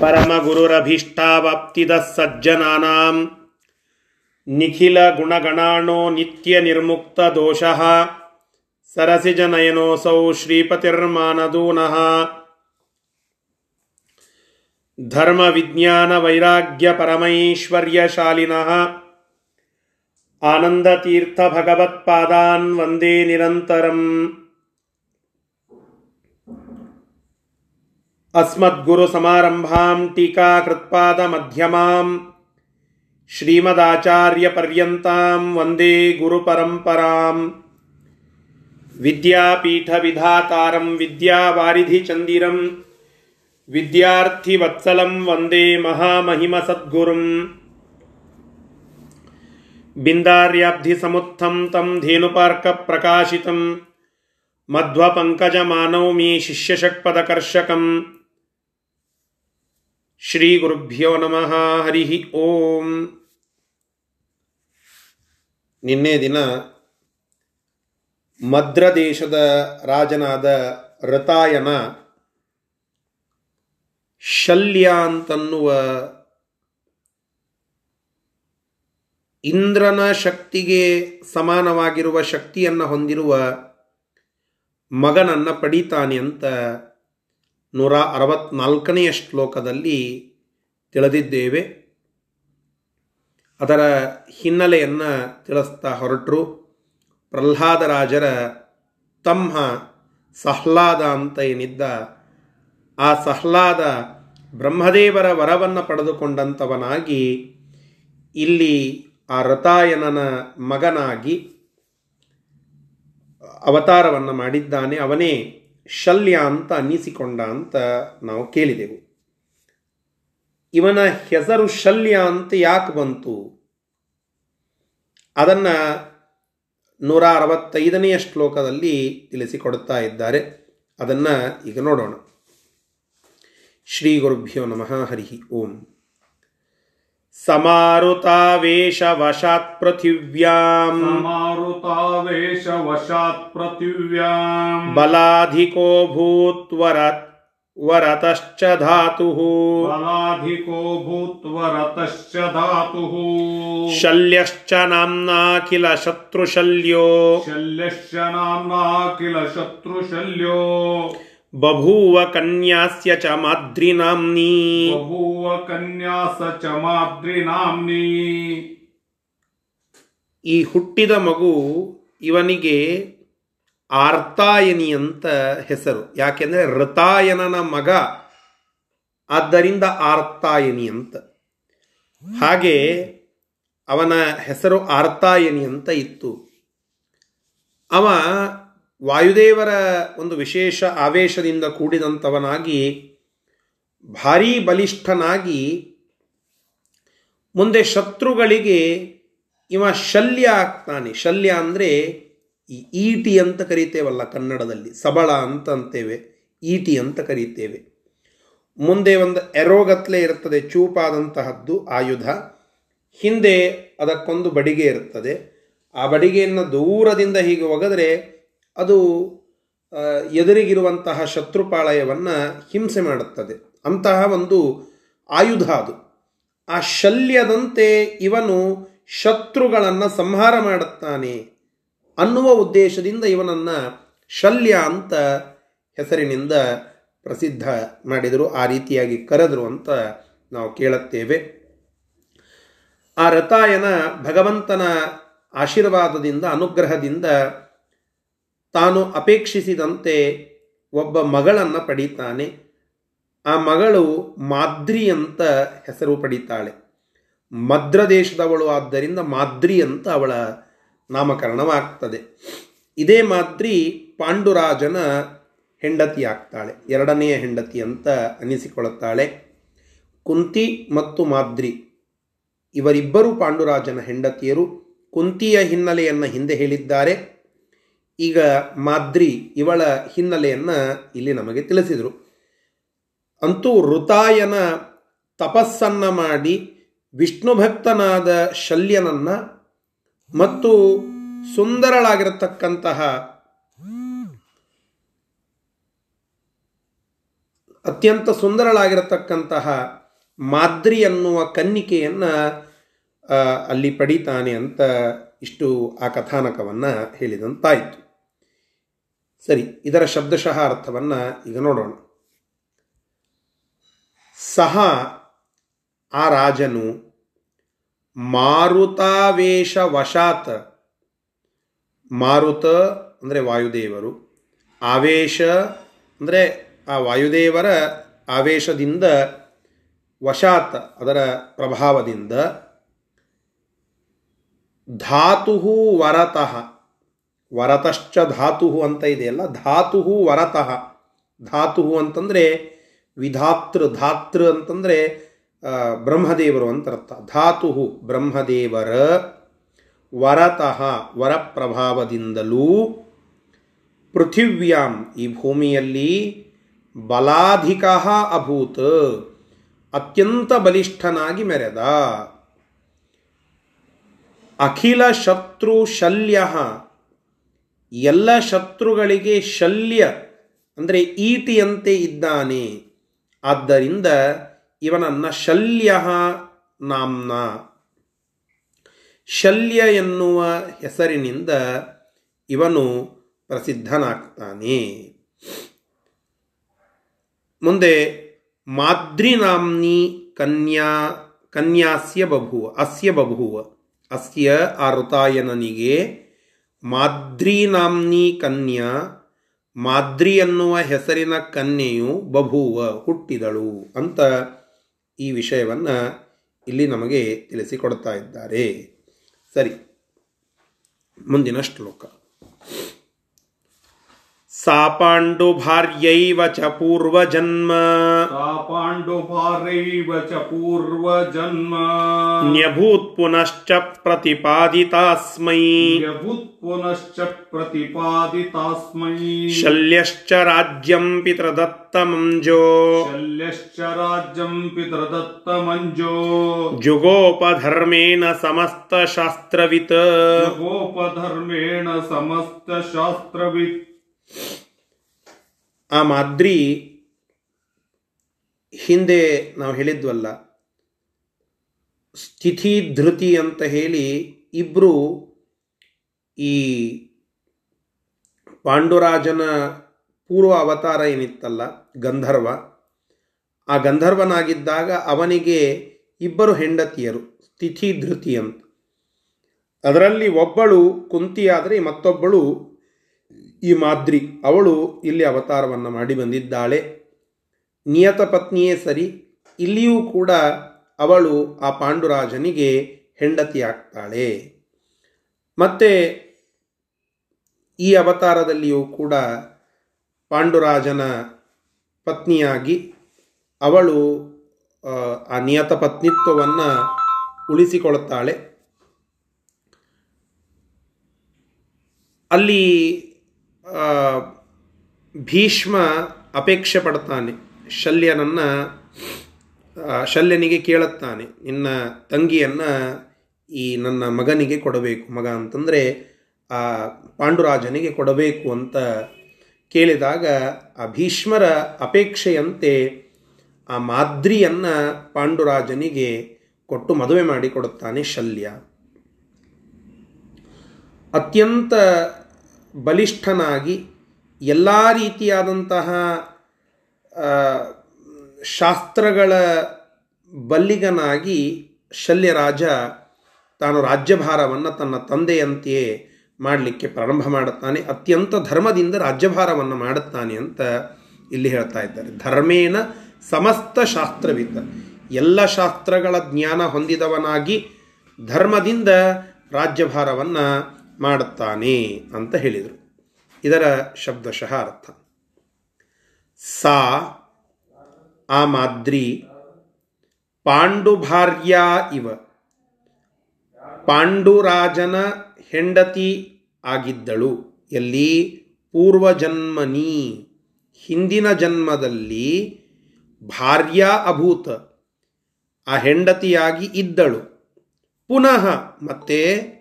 परमगुरुरभीष्टावाप्तिदः सज्जनानां निखिलगुणगणाणो नित्यनिर्मुक्तदोषः सरसिजनयनोऽसौ श्रीपतिर्मानदूनः धर्मविज्ञानवैराग्यपरमैश्वर्यशालिनः आनन्दतीर्थभगवत्पादान् वन्दे निरन्तरम् अस्मद्गुरुसमारम्भां टीकाकृत्पादमध्यमां श्रीमदाचार्यपर्यन्तां वंदे गुरुपरम्पराम् विद्यापीठविधातारं विद्यावारिधिचन्दिरं विद्यार्थिवत्सलं वंदे महामहिमसद्गुरुम् बिन्दार्याब्धिसमुत्थं तं धेनुपार्कप्रकाशितं मध्वपङ्कजमानौमि शिष्यषट्पदकर्षकम् ಶ್ರೀಗುರುಭ್ಯೋ ನಮಃ. ಹರಿ ಓಂ. ನಿನ್ನೆ ದಿನ ಮದ್ರ ದೇಶದ ರಾಜನಾದ ರತಾಯನ ಶಲ್ಯ ಅಂತನ್ನುವ ಇಂದ್ರನ ಶಕ್ತಿಗೆ ಸಮಾನವಾಗಿರುವ ಶಕ್ತಿಯನ್ನು ಹೊಂದಿರುವ ಮಗನನ್ನು ಪಡಿತಾನೆ ಅಂತ ನೂರ ಅರವತ್ನಾಲ್ಕನೆಯ ಶ್ಲೋಕದಲ್ಲಿ ತಿಳಿದಿದ್ದೇವೆ. ಅದರ ಹಿನ್ನೆಲೆಯನ್ನು ತಿಳಿಸ್ತಾ ಹೊರಟರು. ಪ್ರಹ್ಲಾದರಾಜರ ತಮ್ಮ ಸಹ್ಲಾದ ಅಂತ ಏನಿದ್ದ, ಆ ಸಹ್ಲಾದ ಬ್ರಹ್ಮದೇವರ ವರವನ್ನು ಪಡೆದುಕೊಂಡಂಥವನಾಗಿ ಇಲ್ಲಿ ಆ ರತಾಯನನ ಮಗನಾಗಿ ಅವತಾರವನ್ನು ಮಾಡಿದ್ದಾನೆ. ಅವನೇ ಶಲ್ಯ ಅಂತ ಅನ್ನಿಸಿಕೊಂಡ ಅಂತ ನಾವು ಕೇಳಿದೆವು. ಇವನ ಹೆಸರು ಶಲ್ಯ ಅಂತ ಯಾಕೆ ಬಂತು? ಅದನ್ನು ನೂರ ಅರವತ್ತೈದನೆಯ ಶ್ಲೋಕದಲ್ಲಿ ತಿಳಿಸಿಕೊಡುತ್ತಾ ಇದ್ದಾರೆ. ಅದನ್ನು ಈಗ ನೋಡೋಣ. ಶ್ರೀ ಗುರುಭ್ಯೋ ನಮಃ ಹರಿ ಓಂ. समारुतावेशवशात् पृथिव्याम् समारुतावेशवशात् पृथिव्याम् बलाधिको भूत्वर वरतश्च धातुः। बलाधिको भूत्वरतश्च धातुः। शल्यश्च नाम्ना किल शत्रुशल्यो। शल्यश्च नाम्ना किल शत्रुशल्यो। बभूव कन्यास्य च माद्रिनाम्नी बभूव कन्या स च माद्रिनाम्नी ಈ ಹುಟ್ಟಿದ ಮಗು ಇವನಿಗೆ ಆರ್ತಾಯನಿ ಅಂತ ಹೆಸರು ಯಾಕೆಂದರೆ ರತಾಯನನ ಮಗ ಆದ್ದರಿಂದ ಆರ್ತಾಯನಿ ಅಂತ ಹಾಗೆ ಅವನ ಹೆಸರು ಆರ್ತಾಯನಿ ಅಂತ ಇತ್ತು ಅವ ವಾಯುದೇವರ ಒಂದು ವಿಶೇಷ ಆವೇಶದಿಂದ ಕೂಡಿದಂಥವನಾಗಿ, ಭಾರೀ ಬಲಿಷ್ಠನಾಗಿ ಮುಂದೆ ಶತ್ರುಗಳಿಗೆ ಇವ ಶಲ್ಯ ಆಗ್ತಾನೆ. ಶಲ್ಯ ಅಂದರೆ ಈ ಈಟಿ ಅಂತ ಕರಿತೇವಲ್ಲ ಕನ್ನಡದಲ್ಲಿ. ಸಬಳ ಅಂತ ಅಂತೇವೆ. ಈಟಿ ಅಂತ ಕರೀತೇವೆ. ಮುಂದೆ ಒಂದು ಎರೋಗತ್ಲೆ ಇರ್ತದೆ, ಚೂಪಾದಂತಹದ್ದು ಆಯುಧ. ಹಿಂದೆ ಅದಕ್ಕೊಂದು ಬಡಿಗೆ ಇರ್ತದೆ. ಆ ಬಡಿಗೆಯನ್ನು ದೂರದಿಂದ ಹೀಗೆ ಒಗೆದರೆ ಅದು ಎದುರಿಗಿರುವಂತಹ ಶತ್ರುಪಾಳಯವನ್ನು ಹಿಂಸೆ ಮಾಡುತ್ತದೆ. ಅಂತಹ ಒಂದು ಆಯುಧ ಅದು. ಆ ಶಲ್ಯದಂತೆ ಇವನು ಶತ್ರುಗಳನ್ನು ಸಂಹಾರ ಮಾಡುತ್ತಾನೆ ಅನ್ನುವ ಉದ್ದೇಶದಿಂದ ಇವನನ್ನು ಶಲ್ಯ ಅಂತ ಹೆಸರಿನಿಂದ ಪ್ರಸಿದ್ಧ ಮಾಡಿದರು, ಆ ರೀತಿಯಾಗಿ ಕರೆದರು ಅಂತ ನಾವು ಕೇಳುತ್ತೇವೆ. ಆ ರತಾಯನ ಭಗವಂತನ ಆಶೀರ್ವಾದದಿಂದ, ಅನುಗ್ರಹದಿಂದ ತಾನು ಅಪೇಕ್ಷಿಸಿದಂತೆ ಒಬ್ಬ ಮಗಳನ್ನು ಪಡೀತಾನೆ. ಆ ಮಗಳು ಮಾದ್ರಿ ಅಂತ ಹೆಸರು ಪಡೀತಾಳೆ. ಮದ್ರ ದೇಶದವಳು ಆದ್ದರಿಂದ ಮಾದ್ರಿ ಅಂತ ಅವಳ ನಾಮಕರಣವಾಗ್ತದೆ. ಇದೇ ಮಾದ್ರಿ ಪಾಂಡುರಾಜನ ಹೆಂಡತಿ ಆಗ್ತಾಳೆ. ಎರಡನೆಯ ಹೆಂಡತಿ ಅಂತ ಅನಿಸಿಕೊಳ್ಳುತ್ತಾಳೆ ಕುಂತಿ ಮತ್ತು ಮಾದ್ರಿ. ಇವರಿಬ್ಬರು ಪಾಂಡುರಾಜನ ಹೆಂಡತಿಯರು ಕುಂತಿಯ ಹಿನ್ನೆಲೆಯನ್ನು ಹಿಂದೆ ಹೇಳಿದ್ದಾರೆ. ಈಗ ಮಾದ್ರಿ ಇವಳ ಹಿನ್ನೆಲೆಯನ್ನು ಇಲ್ಲಿ ನಮಗೆ ತಿಳಿಸಿದರು. ಅಂತೂ ಋತಾಯನ ತಪಸ್ಸನ್ನ ಮಾಡಿ ವಿಷ್ಣು ಭಕ್ತನಾದ ಶಲ್ಯನನ್ನು ಮತ್ತು ಸುಂದರಳಾಗಿರತಕ್ಕಂತಹ ಅತ್ಯಂತ ಸುಂದರಳಾಗಿರತಕ್ಕಂತಹ ಮಾದ್ರಿ ಅನ್ನುವ ಕನ್ನಿಕೆಯನ್ನು ಅಲ್ಲಿ ಪಡಿತಾನೆ ಅಂತ ಇಷ್ಟು ಆ ಕಥಾನಕವನ್ನು ಹೇಳಿದಂತಾಯಿತು. ಸರಿ, ಇದರ ಶಬ್ದಶಃ ಅರ್ಥವನ್ನು ಈಗ ನೋಡೋಣ. ಸಹ ಆ ರಾಜನು ಮಾರುತಾವೇಶ ವಶಾತ್ ಮಾರುತ ಅಂದರೆ ವಾಯುದೇವರು, ಆವೇಶ ಅಂದರೆ ಆ ವಾಯುದೇವರ ಆವೇಶದಿಂದ ವಶಾತ್, ಅದರ ಪ್ರಭಾವದಿಂದ ಧಾತು ವರತಃ ವರತಶ್ಚ ಧಾತು ಅಂತ ಇದೆಯಲ್ಲ? ಧಾತು ವರತಃ. ಧಾತು ಅಂತಂದರೆ ವಿಧಾತೃ, ಧಾತೃ ಅಂತಂದರೆ ಬ್ರಹ್ಮದೇವರು ಅಂತ ಅರ್ಥ ಧಾತು ಬ್ರಹ್ಮದೇವರ ವರತಃ, ವರಪ್ರಭಾವದಿಂದಲೂ ಪೃಥಿವ್ಯಾಂ ಈ ಭೂಮಿಯಲ್ಲಿ ಬಲಾಧಿಕ ಅಭೂತ್, ಅತ್ಯಂತ ಬಲಿಷ್ಠನಾಗಿ ಮೆರೆದ. ಅಖಿಲ ಶತ್ರು ಶಲ್ಯ ಎಲ್ಲ ಶತ್ರುಗಳಿಗೆ ಶಲ್ಯ, ಅಂದರೆ ಈಟಿಯಂತೆ ಇದ್ದಾನೆ. ಆದ್ದರಿಂದ ಇವನನ್ನು ಶಲ್ಯ ನಾಮ್ನ. ಶಲ್ಯ ಎನ್ನುವ ಹೆಸರಿನಿಂದ ಇವನು ಪ್ರಸಿದ್ಧನಾಗ್ತಾನೆ. ಮುಂದೆ ಮಾದ್ರಿನಾಮ್ನಿ ಕನ್ಯಾ, ಕನ್ಯಾಸ್ಯ ಬಭುವ, ಅಸ್ಯ ಬಭುವ. ಅಸ್ಯ ಆ ಋತಾಯನನಿಗೆ ಮಾದ್ರಿನಾಮ್ನಿ ಕನ್ಯಾ, ಮಾದ್ರಿ ಅನ್ನುವ ಹೆಸರಿನ ಕನ್ಯೆಯು ಬಭುವ ಹುಟ್ಟಿದಳು ಅಂತ ಈ ವಿಷಯವನ್ನು ಇಲ್ಲಿ ನಮಗೆ ತಿಳಿಸಿಕೊಡ್ತಾ ಇದ್ದಾರೆ. ಸರಿ, ಮುಂದಿನ ಶ್ಲೋಕ. सा पाण्डुभार्यैव च पूर्वजन्म सा पाण्डुभार्यैव च पूर्वजन्म न्यभूत् पुनश्च प्रतिपादितास्मै न्यभूत् पुनश्च प्रतिपादितास्मै शल्यश्च राज्यम् पितृदत्तमञ्जो शल्यश्च राज्यम् पितृदत्तमञ्जो जुगोपधर्मेण समस्तशास्त्रवित् गोपधर्मेण समस्तशास्त्रवित् ಆ ಮಾದ್ರಿ ಹಿಂದೆ ನಾವು ಹೇಳಿದ್ವಲ್ಲ, ಸ್ಥಿತಿ ಧೃತಿ ಅಂತ ಹೇಳಿ ಇಬ್ಬರು ಈ ಪಾಂಡುರಾಜನ ಪೂರ್ವ ಅವತಾರ ಏನಿತ್ತಲ್ಲ, ಗಂಧರ್ವ. ಆ ಗಂಧರ್ವನಾಗಿದ್ದಾಗ ಅವನಿಗೆ ಇಬ್ಬರು ಹೆಂಡತಿಯರು, ಸ್ಥಿತಿ ಧೃತಿ ಅಂತ. ಅದರಲ್ಲಿ ಒಬ್ಬಳು ಕುಂತಿಯಾದರೆ ಮತ್ತೊಬ್ಬಳು ಈ ಮಾದ್ರಿ ಅವಳು ಇಲ್ಲಿ ಅವತಾರವನ್ನು ಮಾಡಿ ಬಂದಿದ್ದಾಳೆ. ನಿಯತ ಪತ್ನಿಯೇ ಸರಿ, ಇಲ್ಲಿಯೂ ಕೂಡ ಅವಳು ಆ ಪಾಂಡುರಾಜನಿಗೆ ಹೆಂಡತಿಯಾಗ್ತಾಳೆ. ಮತ್ತೆ ಈ ಅವತಾರದಲ್ಲಿಯೂ ಕೂಡ ಪಾಂಡುರಾಜನ ಪತ್ನಿಯಾಗಿ ಅವಳು, ಆ ನಿಯತ ಪತ್ನಿತ್ವವನ್ನು ಉಳಿಸಿಕೊಳ್ಳುತ್ತಾಳೆ. ಅಲ್ಲಿ ಭೀಷ್ಮ ಅಪೇಕ್ಷೆ ಪಡ್ತಾನೆ. ಶಲ್ಯನನ್ನು ಶಲ್ಯನಿಗೆ ಕೇಳುತ್ತಾನೆ. ನಿನ್ನ ತಂಗಿಯನ್ನು ಈ ನನ್ನ ಮಗನಿಗೆ ಕೊಡಬೇಕು. ಮಗ ಅಂತಂದರೆ, ಆ, ಪಾಂಡುರಾಜನಿಗೆ ಕೊಡಬೇಕು ಅಂತ ಕೇಳಿದಾಗ, ಆ ಭೀಷ್ಮರ ಅಪೇಕ್ಷೆಯಂತೆ ಆ ಮಾದ್ರಿಯನ್ನು ಪಾಂಡುರಾಜನಿಗೆ ಕೊಟ್ಟು ಮದುವೆ ಮಾಡಿಕೊಡುತ್ತಾನೆ ಶಲ್ಯ. ಅತ್ಯಂತ ಬಲಿಷ್ಠನಾಗಿ ಎಲ್ಲ ರೀತಿಯಾದಂತಹ ಶಾಸ್ತ್ರಗಳ ಬಲ್ಲಿಗನಾಗಿ ಶಲ್ಯರಾಜ ತಾನು ರಾಜ್ಯಭಾರವನ್ನು ತನ್ನ ತಂದೆಯಂತೆಯೇ ಮಾಡಲಿಕ್ಕೆ ಪ್ರಾರಂಭ ಮಾಡುತ್ತಾನೆ. ಅತ್ಯಂತ ಧರ್ಮದಿಂದ ರಾಜ್ಯಭಾರವನ್ನು ಮಾಡುತ್ತಾನೆ ಅಂತ ಇಲ್ಲಿ ಹೇಳ್ತಾ ಇದ್ದಾರೆ. ಧರ್ಮೇನ ಸಮಸ್ತ ಶಾಸ್ತ್ರವಿದ್ದ ಎಲ್ಲ ಶಾಸ್ತ್ರಗಳ ಜ್ಞಾನ ಹೊಂದಿದವನಾಗಿ ಧರ್ಮದಿಂದ ರಾಜ್ಯಭಾರವನ್ನು ಮಾಡುತ್ತಾನೆ ಅಂತ ಹೇಳಿದರು. ಇದರ ಶಬ್ದಶಃ ಅರ್ಥ. ಸಾ, ಆ ಮಾದ್ರಿ, ಪಾಂಡುಭಾರ್ಯ ಇವ. ಪಾಂಡುರಾಜನ ಹೆಂಡತಿ ಆಗಿದ್ದಳು. ಎಲ್ಲಿ? ಪೂರ್ವಜನ್ಮನಿ. ಹಿಂದಿನ ಜನ್ಮದಲ್ಲಿ ಭಾರ್ಯ ಅಭೂತ. ಆ ಹೆಂಡತಿಯಾಗಿ ಇದ್ದಳು. ಪುನಃ ಮತ್ತೆ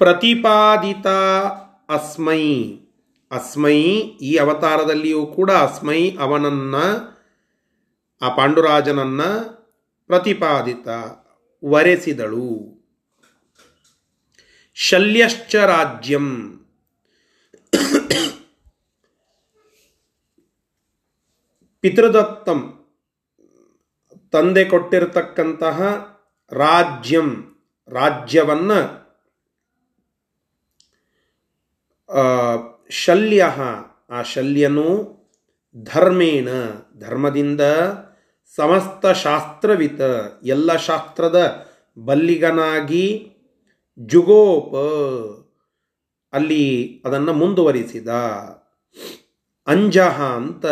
ಪ್ರತಿಪಾದಿತ ಅಸ್ಮೈ. ಅಸ್ಮೈ ಈ ಅವತಾರದಲ್ಲಿಯೂ ಕೂಡ ಅಸ್ಮೈ ಅವನನ್ನ, ಆ ಪಾಂಡುರಾಜನನ್ನ ಪ್ರತಿಪಾದಿತ, ವರೆಸಿದಳು. ಶಲ್ಯಶ್ಚ ರಾಜ್ಯಂ. ಪಿತೃದತ್ತಂ. ತಂದೆ ಕೊಟ್ಟಿರತಕ್ಕಂತಹ ರಾಜ್ಯಂ. ರಾಜ್ಯವನ್ನ ಶಲ್ಯ, ಆ ಶಲ್ಯನು ಧರ್ಮೇಣ, ಧರ್ಮದಿಂದ ಸಮಸ್ತ ಶಾಸ್ತ್ರವಿತ, ಎಲ್ಲ ಶಾಸ್ತ್ರದ ಬಲ್ಲಿಗನಾಗಿ ಜುಗೋಪ, ಅಲ್ಲಿ ಅದನ್ನು ಮುಂದುವರಿಸಿದ. ಅಂಜಹ ಅಂತ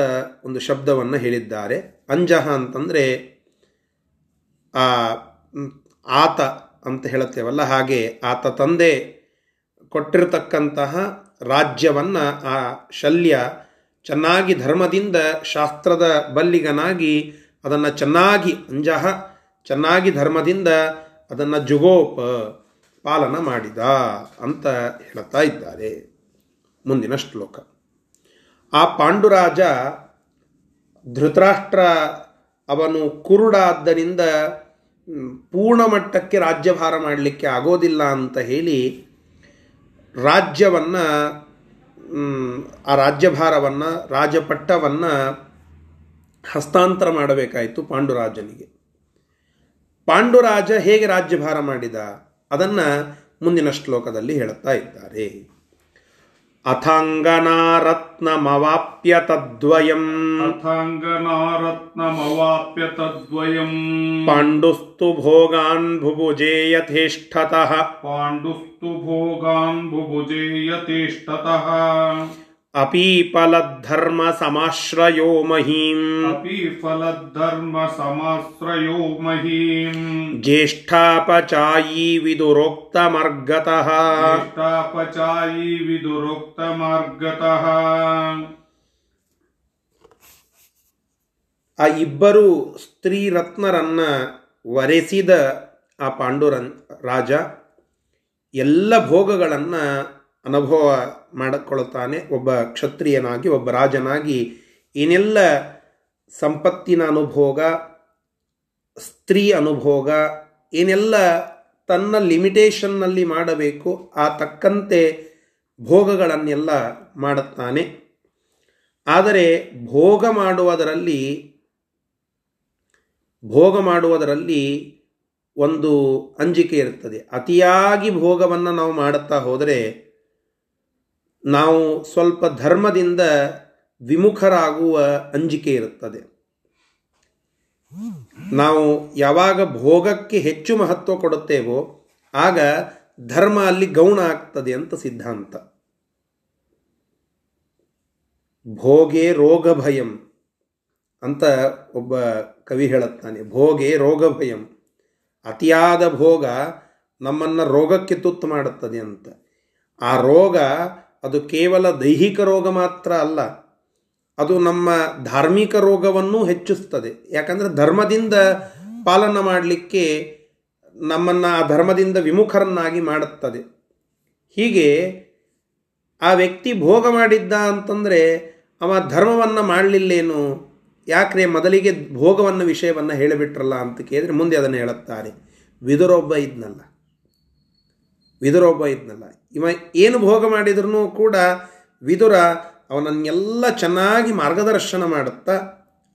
ಒಂದು ಶಬ್ದವನ್ನು ಹೇಳಿದ್ದಾರೆ. ಅಂಜಹ ಅಂತಂದರೆ ಆತ ಅಂತ ಹೇಳುತ್ತೇವಲ್ಲ ಹಾಗೆ, ಆತ ತಂದೆ ಕೊಟ್ಟಿರತಕ್ಕಂತಹ ರಾಜ್ಯವನ್ನು ಆ ಶಲ್ಯ ಚೆನ್ನಾಗಿ ಧರ್ಮದಿಂದ ಶಾಸ್ತ್ರದ ಬಲ್ಲಿಗನಾಗಿ ಅದನ್ನು ಚೆನ್ನಾಗಿ ಅಂಜಹ, ಚೆನ್ನಾಗಿ ಧರ್ಮದಿಂದ ಅದನ್ನು ಜುಗೋಪ ಪಾಲನ ಮಾಡಿದ ಅಂತ ಹೇಳ್ತಾ ಇದ್ದಾರೆ. ಮುಂದಿನ ಶ್ಲೋಕ. ಆ ಪಾಂಡುರಾಜ ಧೃತರಾಷ್ಟ್ರ ಅವನು ಕುರುಡಾದ್ದರಿಂದ ಪೂರ್ಣ ಮಟ್ಟಕ್ಕೆ ರಾಜ್ಯಭಾರ ಮಾಡಲಿಕ್ಕೆ ಆಗೋದಿಲ್ಲ ಅಂತ ಹೇಳಿ ರಾಜ್ಯವನ್ನು ಆ ರಾಜ್ಯಭಾರವನ್ನು, ರಾಜಪಟ್ಟವನ್ನು ಹಸ್ತಾಂತರ ಮಾಡಬೇಕಾಯಿತು ಪಾಂಡುರಾಜನಿಗೆ. ಪಾಂಡುರಾಜ ಹೇಗೆ ರಾಜ್ಯಭಾರ ಮಾಡಿದ? ಅದನ್ನು ಮುಂದಿನ ಶ್ಲೋಕದಲ್ಲಿ ಹೇಳುತ್ತಾ ಇದ್ದಾರೆ. ಅಥಾಂಗನಾರತ್ನಮವಾಪ್ಯ ತದ್ವಯಂ. ಅಥಾಂಗನಾರತ್ನಮವಾಪ್ಯ ತದ್ವಯಂ ಪಾಂಡುಸ್ತು ಭೋಗಾನ್ ಭುಭುಜೇ ಯಥೇಷ್ಟತಃ ಪಾಂಡುಸ್ತು ಭೋಗಾನ್ ಭುಭುಜೇ ಯಥೇಷ್ಟತಃ अपीपलद्धर्म समाश्रयो महीम् अपि फलद्धर्म समाश्रयो महीम् ज्येष्ठापचायी विदुरोक्तमर्गतः ज्येष्ठापचायी विदुरोक्तमार्गतः ಆ ಇಬ್ಬರು ಸ್ತ್ರೀ ರತ್ನರನ್ನ ವರೆಸಿದ ಆ ಪಾಂಡುರನ್ ರಾಜ ಎಲ್ಲ ಭೋಗಗಳನ್ನು ಅನುಭವ ಮಾಡಿಕೊಳ್ಳುತ್ತಾನೆ. ಒಬ್ಬ ಕ್ಷತ್ರಿಯನಾಗಿ, ಒಬ್ಬ ರಾಜನಾಗಿ. ಏನೆಲ್ಲ ಸಂಪತ್ತಿನ ಅನುಭೋಗ, ಸ್ತ್ರೀ ಅನುಭೋಗ, ಏನೆಲ್ಲ ತನ್ನ ಲಿಮಿಟೇಷನ್ನಲ್ಲಿ ಮಾಡಬೇಕು, ಆ ತಕ್ಕಂತೆ ಭೋಗಗಳನ್ನೆಲ್ಲ ಮಾಡುತ್ತಾನೆ. ಆದರೆ ಭೋಗ ಮಾಡುವುದರಲ್ಲಿ ಭೋಗ ಮಾಡುವುದರಲ್ಲಿ ಒಂದು ಅಂಜಿಕೆ ಇರುತ್ತದೆ. ಅತಿಯಾಗಿ ಭೋಗವನ್ನು ನಾವು ಮಾಡುತ್ತಾ ಹೋದರೆ ನಾವು ಸ್ವಲ್ಪ ಧರ್ಮದಿಂದ ವಿಮುಖರಾಗುವ ಅಂಜಿಕೆ ಇರುತ್ತದೆ. ನಾವು ಯಾವಾಗ ಭೋಗಕ್ಕೆ ಹೆಚ್ಚು ಮಹತ್ವ ಕೊಡುತ್ತೇವೋ ಆಗ ಧರ್ಮ ಅಲ್ಲಿ ಗೌಣ ಆಗ್ತದೆ ಅಂತ ಸಿದ್ಧಾಂತ. ಭೋಗೆ ರೋಗ ಭಯಂ ಅಂತ ಒಬ್ಬ ಕವಿ ಹೇಳುತ್ತಾನೆ. ಭೋಗೆ ರೋಗ ಭಯಂ. ಅತಿಯಾದ ಭೋಗ ನಮ್ಮನ್ನು ರೋಗಕ್ಕೆ ತುತ್ತು ಮಾಡುತ್ತದೆ ಅಂತ. ಆ ರೋಗ ಅದು ಕೇವಲ ದೈಹಿಕ ರೋಗ ಮಾತ್ರ ಅಲ್ಲ, ಅದು ನಮ್ಮ ಧಾರ್ಮಿಕ ರೋಗವನ್ನು ಹೆಚ್ಚಿಸ್ತದೆ. ಯಾಕಂದರೆ ಧರ್ಮದಿಂದ ಪಾಲನ ಮಾಡಲಿಕ್ಕೆ ನಮ್ಮನ್ನು ಆ ಧರ್ಮದಿಂದ ವಿಮುಖರನ್ನಾಗಿ ಮಾಡುತ್ತದೆ. ಹೀಗೆ ಆ ವ್ಯಕ್ತಿ ಭೋಗ ಮಾಡಿದ್ದ ಅಂತಂದರೆ ಅವ ಧರ್ಮವನ್ನು ಮಾಡಲಿಲ್ಲೇನು? ಯಾಕ್ರೆ ಮೊದಲಿಗೆ ಭೋಗವನ್ನು ವಿಷಯವನ್ನು ಹೇಳಿಬಿಟ್ರಲ್ಲ ಅಂತ ಕೇಳಿದರೆ ಮುಂದೆ ಅದನ್ನು ಹೇಳುತ್ತಾರೆ. ವಿದುರೊಬ್ಬ ಇದ್ನಲ್ಲ. ವಿದುರೊಬ್ಬ ಇದ್ನಲ್ಲ. ಇವ ಏನು ಭೋಗ ಮಾಡಿದ್ರೂ ಕೂಡ ವಿದುರ ಅವನನ್ನೆಲ್ಲ ಚೆನ್ನಾಗಿ ಮಾರ್ಗದರ್ಶನ ಮಾಡುತ್ತಾ,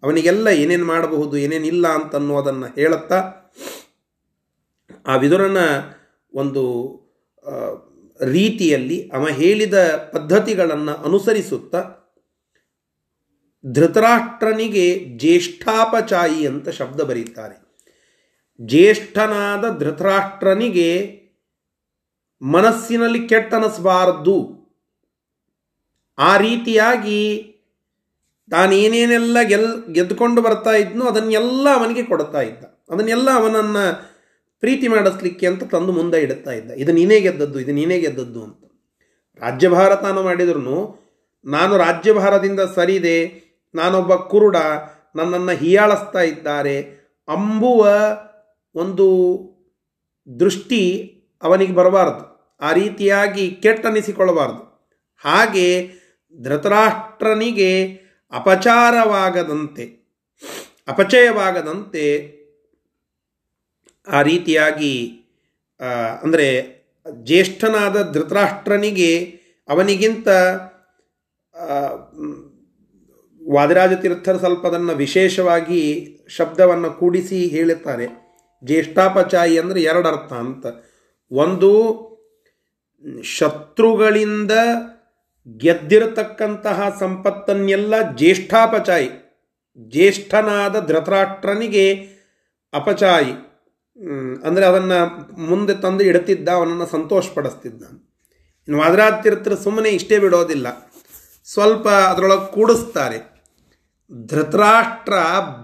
ಅವನಿಗೆಲ್ಲ ಏನೇನು ಮಾಡಬಹುದು ಏನೇನಿಲ್ಲ ಅಂತನ್ನೋದನ್ನು ಹೇಳುತ್ತಾ, ಆ ವಿದುರನ ಒಂದು ರೀತಿಯಲ್ಲಿ ಅವ ಹೇಳಿದ ಪದ್ಧತಿಗಳನ್ನು ಅನುಸರಿಸುತ್ತಾ, ಧೃತರಾಷ್ಟ್ರನಿಗೆ ಜ್ಯೇಷ್ಠಾಪಚಾಯಿ ಅಂತ ಶಬ್ದ ಬರೀತಾರೆ. ಜ್ಯೇಷ್ಠನಾದ ಧೃತರಾಷ್ಟ್ರನಿಗೆ ಮನಸ್ಸಿನಲ್ಲಿ ಕೆಟ್ಟನಿಸಬಾರದು. ಆ ರೀತಿಯಾಗಿ ತಾನೇನೇನೆಲ್ಲ ಗೆಲ್, ಗೆದ್ದುಕೊಂಡು ಬರ್ತಾ ಇದ್ನೋ ಅದನ್ನೆಲ್ಲ ಅವನಿಗೆ ಕೊಡ್ತಾ ಇದ್ದ. ಅದನ್ನೆಲ್ಲ ಅವನನ್ನು ಪ್ರೀತಿ ಮಾಡಿಸ್ಲಿಕ್ಕೆ ಅಂತ ತಂದು ಮುಂದೆ ಇಡುತ್ತಾ ಇದ್ದ. ಇದು ನೀನೇ ಗೆದ್ದದ್ದು, ಇದು ನೀನೇ ಗೆದ್ದದ್ದು ಅಂತ. ರಾಜ್ಯಭಾರ ತಾನು ಮಾಡಿದ್ರು ನಾನು ರಾಜ್ಯಭಾರದಿಂದ ಸರಿದೆ, ನಾನೊಬ್ಬ ಕುರುಡ, ನನ್ನನ್ನು ಹೀಯಾಳಿಸ್ತಾ ಇದ್ದಾರೆ ಅಂಬುವ ಒಂದು ದೃಷ್ಟಿ ಅವನಿಗೆ ಬರಬಾರದು. ಆ ರೀತಿಯಾಗಿ ಕೆಟ್ಟನಿಸಿಕೊಳ್ಳಬಾರದು. ಹಾಗೆ ಧೃತರಾಷ್ಟ್ರನಿಗೆ ಅಪಚಾರವಾಗದಂತೆ, ಅಪಚಯವಾಗದಂತೆ ಆ ರೀತಿಯಾಗಿ ಅಂದರೆ ಜ್ಯೇಷ್ಠನಾದ ಧೃತರಾಷ್ಟ್ರನಿಗೆ ಅವನಿಗಿಂತ ವಾದಿರಾಜತೀರ್ಥರ ಸ್ವಲ್ಪ ಅದನ್ನು ವಿಶೇಷವಾಗಿ ಶಬ್ದವನ್ನು ಕೂಡಿಸಿ ಹೇಳುತ್ತಾರೆ ಜ್ಯೇಷ್ಠಾಪಚಾಯಿ ಅಂದರೆ ಎರಡರ್ಥ ಅಂತ. ಒಂದು ಶತ್ರುಗಳಿಂದ ಗೆದ್ದಿರತಕ್ಕಂತಹ ಸಂಪತ್ತನ್ನೆಲ್ಲ ಜ್ಯೇಷ್ಠಾಪಚಾಯಿ, ಜ್ಯೇಷ್ಠನಾದ ಧೃತರಾಷ್ಟ್ರನಿಗೆ ಅಪಚಾಯಿ ಅಂದರೆ ಅದನ್ನು ಮುಂದೆ ತಂದು ಇಡುತ್ತಿದ್ದ ಅವನನ್ನು ಸಂತೋಷಪಡಿಸ್ತಿದ್ದ. ಇನ್ನು ವಾದರಾಜ ಸುಮ್ಮನೆ ಇಷ್ಟೇ ಬಿಡೋದಿಲ್ಲ. ಸ್ವಲ್ಪ ಅದರೊಳಗೆ ಕೂಡಿಸ್ತಾರೆ. ಧೃತರಾಷ್ಟ್ರ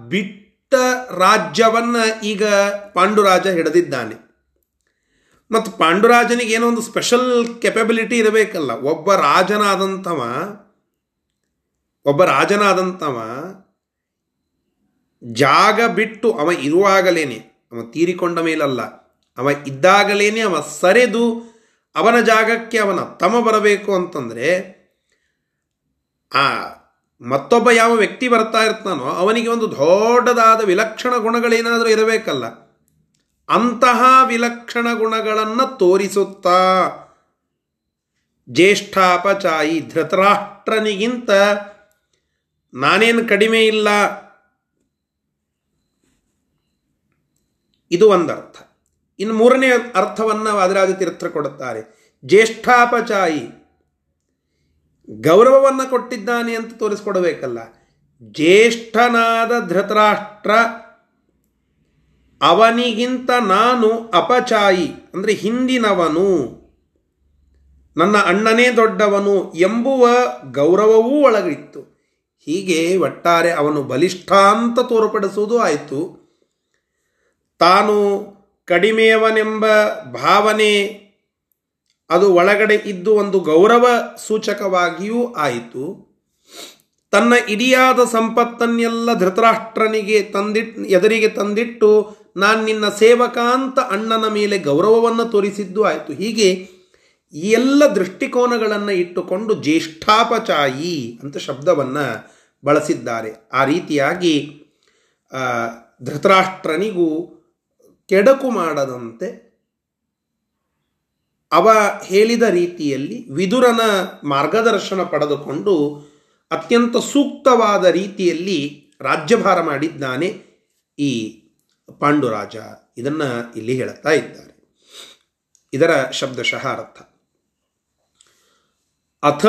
ಬಿಟ್ಟ ರಾಜ್ಯವನ್ನು ಈಗ ಪಾಂಡುರಾಜ ಹಿಡಿದಿದ್ದಾನೆ. ಮತ್ತು ಪಾಂಡುರಾಜನಿಗೆ ಏನೋ ಒಂದು ಸ್ಪೆಷಲ್ ಕೆಪಬಿಲಿಟಿ ಇರಬೇಕಲ್ಲ. ಒಬ್ಬ ರಾಜನಾದಂಥವ ಒಬ್ಬ ರಾಜನಾದಂಥವ ಜಾಗ ಬಿಟ್ಟು ಅವ ಇರುವಾಗಲೇನೆ, ಅವ ತೀರಿಕೊಂಡ ಮೇಲಲ್ಲ, ಅವ ಇದ್ದಾಗಲೇನೆ ಅವ ಸರಿದು ಅವನ ಜಾಗಕ್ಕೆ ಅವನ ತಮ ಬರಬೇಕು ಅಂತಂದರೆ, ಆ ಮತ್ತೊಬ್ಬ ಯಾವ ವ್ಯಕ್ತಿ ಬರ್ತಾ ಇರ್ತಾನೋ ಅವನಿಗೆ ಒಂದು ದೊಡ್ಡದಾದ ವಿಲಕ್ಷಣ ಗುಣಗಳೇನಾದರೂ ಇರಬೇಕಲ್ಲ. ಅಂತಹ ವಿಲಕ್ಷಣ ಗುಣಗಳನ್ನು ತೋರಿಸುತ್ತಾ ಜ್ಯೇಷ್ಠಾಪಚಾಯಿ ಧೃತರಾಷ್ಟ್ರನಿಗಿಂತ ನಾನೇನು ಕಡಿಮೆ ಇಲ್ಲ. ಇದು ಒಂದರ್ಥ. ಇನ್ನು ಮೂರನೇ ಅರ್ಥವನ್ನು ವಾದರಾಜ ತೀರ್ಥ ಕೊಡುತ್ತಾರೆ. ಜ್ಯೇಷ್ಠಾಪಚಾಯಿ ಗೌರವವನ್ನು ಕೊಟ್ಟಿದ್ದಾನೆ ಅಂತ ತೋರಿಸ್ಕೊಡಬೇಕಲ್ಲ. ಜ್ಯೇಷ್ಠನಾದ ಧೃತರಾಷ್ಟ್ರ ಅವನಿಗಿಂತ ನಾನು ಅಪಚಾಯಿ, ಅಂದರೆ ಹಿಂದಿನವನು, ನನ್ನ ಅಣ್ಣನೇ ದೊಡ್ಡವನು ಎಂಬುವ ಗೌರವವೂ ಒಳಗಿತ್ತು. ಹೀಗೆ ಒಟ್ಟಾರೆ ಅವನು ಬಲಿಷ್ಠ ಅಂತ ತೋರ್ಪಡಿಸುವುದು ಆಯಿತು. ತಾನು ಕಡಿಮೆಯವನೆಂಬ ಭಾವನೆ ಅದು ಒಳಗಡೆ ಇದ್ದು ಒಂದು ಗೌರವ ಸೂಚಕವಾಗಿಯೂ ಆಯಿತು. ತನ್ನ ಇಡಿಯಾದ ಸಂಪತ್ತನ್ನೆಲ್ಲ ಧೃತರಾಷ್ಟ್ರನಿಗೆ ತಂದಿಟ್, ಎದುರಿಗೆ ತಂದಿಟ್ಟು ನಾನು ನಿನ್ನ ಸೇವಕಾಂತ ಅಣ್ಣನ ಮೇಲೆ ಗೌರವವನ್ನು ತೋರಿಸಿದ್ದು ಆಯಿತು. ಹೀಗೆ ಈ ಎಲ್ಲ ದೃಷ್ಟಿಕೋನಗಳನ್ನು ಇಟ್ಟುಕೊಂಡು ಜ್ಯೇಷ್ಠಾಪಚಾಯಿ ಅಂತ ಶಬ್ದವನ್ನು ಬಳಸಿದ್ದಾರೆ. ಆ ರೀತಿಯಾಗಿ ಧೃತರಾಷ್ಟ್ರನಿಗೂ ಕೆಡಕು ಮಾಡದಂತೆ ಅವ ಹೇಳಿದ ರೀತಿಯಲ್ಲಿ ವಿದುರನ ಮಾರ್ಗದರ್ಶನ ಪಡೆದುಕೊಂಡು ಅತ್ಯಂತ ಸೂಕ್ತವಾದ ರೀತಿಯಲ್ಲಿ ರಾಜ್ಯಭಾರ ಮಾಡಿದ್ದಾನೆ ಈ ಪಾಂಡುರಾಜ ಇದನ್ನು ಇಲ್ಲಿ ಹೇಳುತ್ತಾ ಇದ್ದಾರೆ. ಇದರ ಶಬ್ದಶಃ ಅರ್ಥ ಅಥ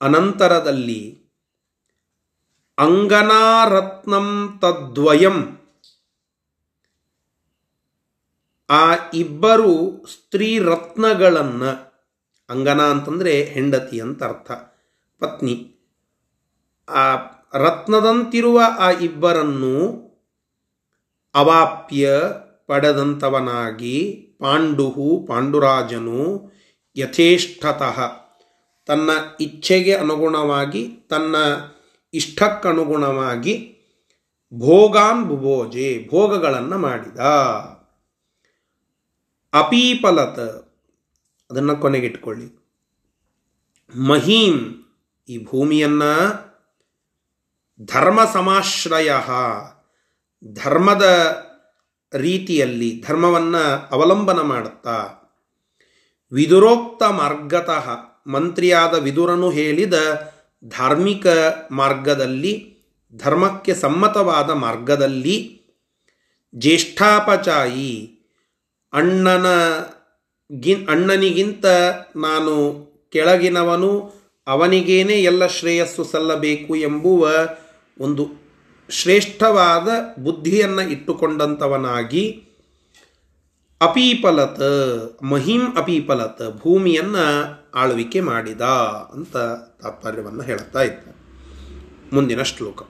ಅನಂತರದಲ್ಲಿ ಅಂಗನಾರತ್ನಂ ತದ್ವಯಂ. ಆ ಇಬ್ಬರು ಸ್ತ್ರೀ ರತ್ನಗಳನ್ನು, ಅಂಗನ ಅಂತಂದರೆ ಹೆಂಡತಿ ಅಂತ ಅರ್ಥ. ಪತ್ನಿ. ಆ ರತ್ನದಂತಿರುವ ಆ ಇಬ್ಬರನ್ನು ಅವಾಪ್ಯ ಪಡೆದಂಥವನಾಗಿ ಪಾಂಡುಹು ಪಾಂಡುರಾಜನು ಯಥೇಷ್ಟತಃ ತನ್ನ ಇಚ್ಛೆಗೆ ಅನುಗುಣವಾಗಿ ತನ್ನ ಇಷ್ಟಕ್ಕನುಗುಣವಾಗಿ ಭೋಗಾನ್ ಭುಭೋಜೆ ಭೋಗಗಳನ್ನು ಮಾಡಿದ. ಅಪೀಪಲತ, ಅದನ್ನು ಕೊನೆಗಿಟ್ಕೊಳ್ಳಿ. ಮಹೀಂ, ಈ ಭೂಮಿಯನ್ನು ಧರ್ಮ ಸಮಾಶ್ರಯ ಧರ್ಮದ ರೀತಿಯಲ್ಲಿ ಧರ್ಮವನ್ನು ಅವಲಂಬನ ಮಾಡುತ್ತಾ? ವಿದುರೋಕ್ತ ಮಾರ್ಗತಃ ಮಂತ್ರಿಯಾದ ವಿದುರನು ಹೇಳಿದ ಧಾರ್ಮಿಕ ಮಾರ್ಗದಲ್ಲಿ, ಧರ್ಮಕ್ಕೆ ಸಮ್ಮತವಾದ ಮಾರ್ಗದಲ್ಲಿ ಜ್ಯೇಷ್ಠಾಪಚಾಯಿ ಅಣ್ಣನ ಗಿ, ಅಣ್ಣನಿಗಿಂತ ನಾನು ಕೆಳಗಿನವನು, ಅವನಿಗೇನೆ ಎಲ್ಲ ಶ್ರೇಯಸ್ಸು ಸಲ್ಲಬೇಕು ಎಂಬುವ ಒಂದು ಶ್ರೇಷ್ಠವಾದ ಬುದ್ಧಿಯನ್ನು ಇಟ್ಟುಕೊಂಡಂಥವನಾಗಿ ಅಪೀಪಲತ ಮಹಿಂ ಅಪೀಪಲತ ಭೂಮಿಯನ್ನು ಆಳ್ವಿಕೆ ಮಾಡಿದ ಅಂತ ತಾತ್ಪರ್ಯವನ್ನು ಹೇಳುತ್ತಾ ಇದ್ದ. ಮುಂದಿನ ಶ್ಲೋಕ.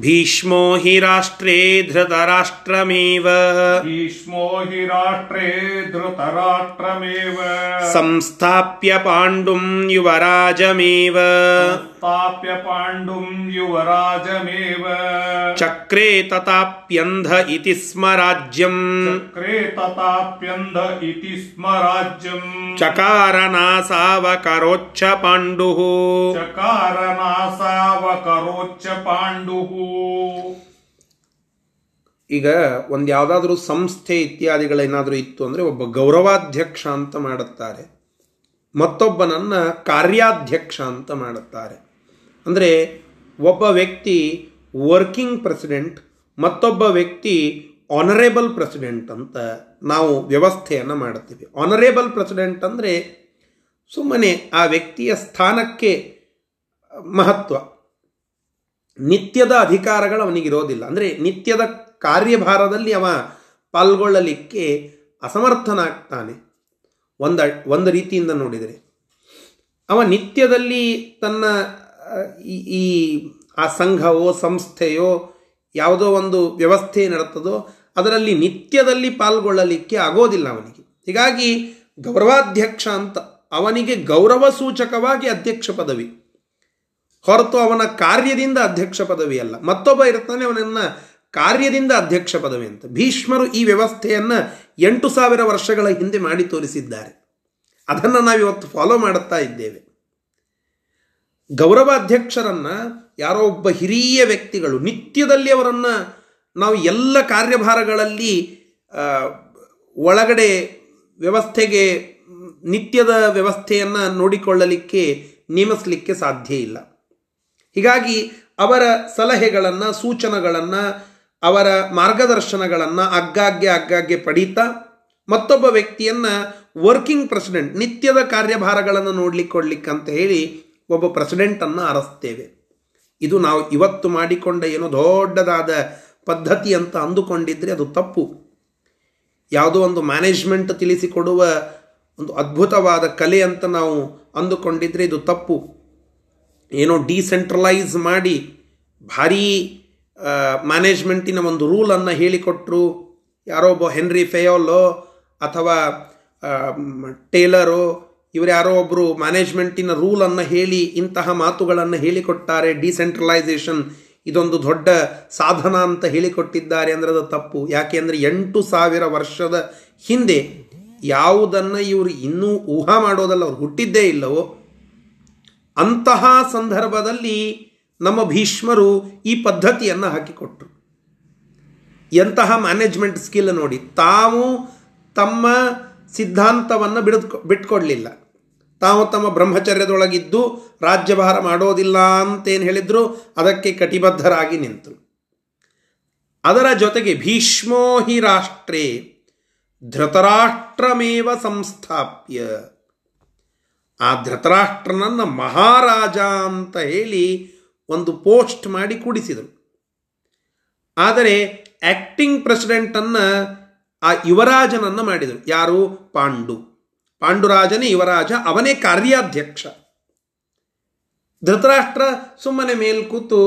ಭೀಷ್ಮೋ ಹಿ ರಾಷ್ಟ್ರೇ ಧೃತರಾಷ್ಟ್ರಮೇವ. ಭೀಷ್ಮೋ ಹಿ ರಾಷ್ಟ್ರೇ ಧೃತರಾಷ್ಟ್ರಮೇವ. ಸಂಸ್ಥಾಪ್ಯ ಪಾಂಡುಂ ಯುವರಾಜಮೇವ. ಸಂಸ್ಥಾಪ್ಯ ಪಾಂಡುಂ ಯುವರಾಜಮೇವ. ಚಕ್ರೇ ತತಾಪ್ಯಂಧ ಇತಿ ಸ್ಮ ರಾಜ್ಯಂ ಚಕ್ರೇ ತತಾಪ್ಯಂಧ ಇತಿ ಸ್ಮ ರಾಜ್ಯಂ ಚಕಾರನಾಸಾವಕರೋಚ್ಚ ಪಾಂಡು ಚಕಾರನಾಸಾವಕರೋಚ್ಚ ಪಾಂಡುಹು. ಈಗ ಒಂದು ಯಾವುದಾದ್ರೂ ಸಂಸ್ಥೆ ಇತ್ಯಾದಿಗಳೇನಾದರೂ ಇತ್ತು ಅಂದರೆ ಒಬ್ಬ ಗೌರವಾಧ್ಯಕ್ಷ ಅಂತ ಮಾಡುತ್ತಾರೆ. ಮತ್ತೊಬ್ಬನನ್ನು ಕಾರ್ಯಾಧ್ಯಕ್ಷ ಅಂತ ಮಾಡುತ್ತಾರೆ. ಅಂದರೆ ಒಬ್ಬ ವ್ಯಕ್ತಿ ವರ್ಕಿಂಗ್ ಪ್ರೆಸಿಡೆಂಟ್ ಮತ್ತೊಬ್ಬ ವ್ಯಕ್ತಿ ಆನರೇಬಲ್ ಪ್ರೆಸಿಡೆಂಟ್ ಅಂತ ನಾವು ವ್ಯವಸ್ಥೆಯನ್ನು ಮಾಡ್ತೀವಿ. ಆನರೇಬಲ್ ಪ್ರೆಸಿಡೆಂಟ್ ಅಂದರೆ ಸುಮ್ಮನೆ ಆ ವ್ಯಕ್ತಿಯ ಸ್ಥಾನಕ್ಕೆ ಮಹತ್ವ. ನಿತ್ಯದ ಅಧಿಕಾರಗಳು ಅವನಿಗಿರೋದಿಲ್ಲ. ಅಂದರೆ ನಿತ್ಯದ ಕಾರ್ಯಭಾರದಲ್ಲಿ ಅವ ಪಾಲ್ಗೊಳ್ಳಲಿಕ್ಕೆ ಅಸಮರ್ಥನಾಗ್ತಾನೆ. ಒಂದ, ಒಂದು ರೀತಿಯಿಂದ ನೋಡಿದರೆ. ಅವ ನಿತ್ಯದಲ್ಲಿ ತನ್ನ ಈ ಆ ಸಂಘವೋ, ಸಂಸ್ಥೆಯೋ ಯಾವುದೋ ಒಂದು ವ್ಯವಸ್ಥೆ ನಡೆತದೋ ಅದರಲ್ಲಿ ನಿತ್ಯದಲ್ಲಿ ಪಾಲ್ಗೊಳ್ಳಲಿಕ್ಕೆ ಆಗೋದಿಲ್ಲ ಅವನಿಗೆ. ಹೀಗಾಗಿ ಗೌರವಾಧ್ಯಕ್ಷ ಅಂತ ಅವನಿಗೆ ಗೌರವ ಸೂಚಕವಾಗಿ ಅಧ್ಯಕ್ಷ ಪದವಿ. ಹೊರತು ಅವನ ಕಾರ್ಯದಿಂದ ಅಧ್ಯಕ್ಷ ಪದವಿ ಅಲ್ಲ. ಮತ್ತೊಬ್ಬ ಇರ್ತಾನೆ ಅವನನ್ನ ಕಾರ್ಯದಿಂದ ಅಧ್ಯಕ್ಷ ಪದವಿ ಅಂತ. ಭೀಷ್ಮರು ಈ ವ್ಯವಸ್ಥೆಯನ್ನು ಎಂಟು ಸಾವಿರ ವರ್ಷಗಳ ಹಿಂದೆ ಮಾಡಿ ತೋರಿಸಿದ್ದಾರೆ. ಅದನ್ನು ನಾವಿವತ್ತು ಫಾಲೋ ಮಾಡುತ್ತಾ ಇದ್ದೇವೆ. ಗೌರವಾಧ್ಯಕ್ಷರನ್ನ ಯಾರೋ ಒಬ್ಬ ಹಿರಿಯ ವ್ಯಕ್ತಿಗಳು, ನಿತ್ಯದಲ್ಲಿ ಅವರನ್ನು ನಾವು ಎಲ್ಲ ಕಾರ್ಯಭಾರಗಳಲ್ಲಿ ಒಳಗಡೆ ವ್ಯವಸ್ಥೆಗೆ, ನಿತ್ಯದ ವ್ಯವಸ್ಥೆಯನ್ನು ನೋಡಿಕೊಳ್ಳಲಿಕ್ಕೆ ನೇಮಿಸಲಿಕ್ಕೆ ಸಾಧ್ಯ ಇಲ್ಲ. ಹೀಗಾಗಿ ಅವರ ಸಲಹೆಗಳನ್ನು, ಸೂಚನೆಗಳನ್ನು, ಅವರ ಮಾರ್ಗದರ್ಶನಗಳನ್ನು ಆಗಾಗ್ಗೆ ಆಗಾಗ್ಗೆ ಪಡೀತಾ, ಮತ್ತೊಬ್ಬ ವ್ಯಕ್ತಿಯನ್ನು ವರ್ಕಿಂಗ್ ಪ್ರೆಸಿಡೆಂಟ್ ನಿತ್ಯದ ಕಾರ್ಯಭಾರಗಳನ್ನು ನೋಡ್ಲಿಕ್ಕೆ ಅಂತ ಹೇಳಿ ಒಬ್ಬ ಪ್ರೆಸಿಡೆಂಟನ್ನು ಅರಸ್ತೇವೆ. ಇದು ನಾವು ಇವತ್ತು ಮಾಡಿಕೊಂಡ ಏನೋ ದೊಡ್ಡದಾದ ಪದ್ಧತಿ ಅಂತ ಅಂದುಕೊಂಡಿದ್ದರೆ ಅದು ತಪ್ಪು. ಯಾವುದೋ ಒಂದು ಮ್ಯಾನೇಜ್ಮೆಂಟ್ ತಿಳಿಸಿಕೊಡುವ ಒಂದು ಅದ್ಭುತವಾದ ಕಲೆ ಅಂತ ನಾವು ಅಂದುಕೊಂಡಿದ್ರೆ ಇದು ತಪ್ಪು. ಏನೋ ಡಿಸೆಂಟ್ರಲೈಸ್ ಮಾಡಿ ಭಾರೀ ಮ್ಯಾನೇಜ್ಮೆಂಟಿನ ಒಂದು ರೂಲನ್ನು ಹೇಳಿಕೊಟ್ರು. ಯಾರೋ ಒಬ್ಬ ಹೆನ್ರಿ ಫೆಯೋಲೋ ಅಥವಾ ಟೇಲರೋ ಇವರು ಯಾರೋ ಒಬ್ಬರು ಮ್ಯಾನೇಜ್ಮೆಂಟಿನ ರೂಲನ್ನು ಹೇಳಿ, ಇಂತಹ ಮಾತುಗಳನ್ನು ಹೇಳಿಕೊಟ್ಟಾರೆ ಡಿಸೆಂಟ್ರಲೈಸೇಷನ್ ಇದೊಂದು ದೊಡ್ಡ ಸಾಧನ ಅಂತ ಹೇಳಿಕೊಟ್ಟಿದ್ದಾರೆ ಅಂದರೆ ಅದು ತಪ್ಪು. ಯಾಕೆ ಅಂದರೆ ಎಂಟು ಸಾವಿರ ವರ್ಷದ ಹಿಂದೆ ಯಾವುದನ್ನು ಇವರು ಇನ್ನೂ ಊಹಾ ಮಾಡೋದಲ್ಲ, ಅವ್ರು ಹುಟ್ಟಿದ್ದೇ ಇಲ್ಲವೋ, ಅಂತಹ ಸಂದರ್ಭದಲ್ಲಿ ನಮ್ಮ ಭೀಷ್ಮರು ಈ ಪದ್ಧತಿಯನ್ನು ಹಾಕಿಕೊಟ್ರು. ಎಂತಹ ಮ್ಯಾನೇಜ್ಮೆಂಟ್ ಸ್ಕಿಲ್ ನೋಡಿ, ತಾವು ತಮ್ಮ ಸಿದ್ಧಾಂತವನ್ನು ಬಿಡಿದು ಬಿಟ್ಕೊಡ್ಲಿಲ್ಲ. ತಾವು ತಮ್ಮ ಬ್ರಹ್ಮಚರ್ಯದೊಳಗಿದ್ದು ರಾಜ್ಯಭಾರ ಮಾಡೋದಿಲ್ಲ ಅಂತೇನು ಹೇಳಿದ್ರು, ಅದಕ್ಕೆ ಕಟಿಬದ್ಧರಾಗಿ ನಿಂತರು ಅದರ ಜೊತೆಗೆ ಭೀಷ್ಮೋ ಹಿ ರಾಷ್ಟ್ರೇ ಧೃತರಾಷ್ಟ್ರಮೇವ ಸಂಸ್ಥಾಪ್ಯ. ಆ ಧೃತರಾಷ್ಟ್ರನನ್ನ ಮಹಾರಾಜ ಅಂತ ಹೇಳಿ ಒಂದು ಪೋಸ್ಟ್ ಮಾಡಿ ಕೂಡಿಸಿದರು. ಆದರೆ ಆ್ಯಕ್ಟಿಂಗ್ ಪ್ರೆಸಿಡೆಂಟನ್ನು ಆ ಯುವರಾಜನನ್ನು ಮಾಡಿದರು. ಯಾರು? ಪಾಂಡು. ಪಾಂಡುರಾಜನೇ ಯುವರಾಜ, ಅವನೇ ಕಾರ್ಯಾಧ್ಯಕ್ಷ. ಧೃತರಾಷ್ಟ್ರ ಸುಮ್ಮನೆ ಮೇಲ್ ಕೂತು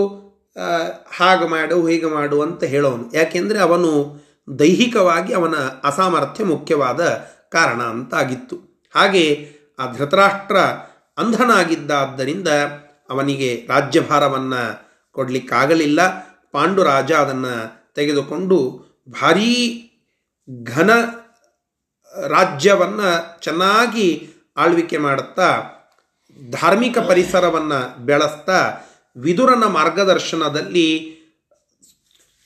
ಹಾಗೆ ಮಾಡು, ಹೀಗೆ ಮಾಡು ಅಂತ ಹೇಳೋನು. ಯಾಕೆಂದರೆ ಅವನು ದೈಹಿಕವಾಗಿ ಅವನ ಅಸಾಮರ್ಥ್ಯ ಮುಖ್ಯವಾದ ಕಾರಣ ಅಂತಾಗಿತ್ತು. ಹಾಗೆ ಆ ಧೃತರಾಷ್ಟ್ರ ಅಂಧನಾಗಿದ್ದಾದ್ದರಿಂದ ಅವನಿಗೆ ರಾಜ್ಯಭಾರವನ್ನು ಕೊಡಲಿಕ್ಕಾಗಲಿಲ್ಲ. ಪಾಂಡುರಾಜ ಅದನ್ನು ತೆಗೆದುಕೊಂಡು ಭಾರೀ ಘನ ರಾಜ್ಯವನ್ನು ಚೆನ್ನಾಗಿ ಆಳ್ವಿಕೆ ಮಾಡುತ್ತಾ, ಧಾರ್ಮಿಕ ಪರಿಸರವನ್ನು ಬೆಳೆಸ್ತಾ, ವಿದುರನ ಮಾರ್ಗದರ್ಶನದಲ್ಲಿ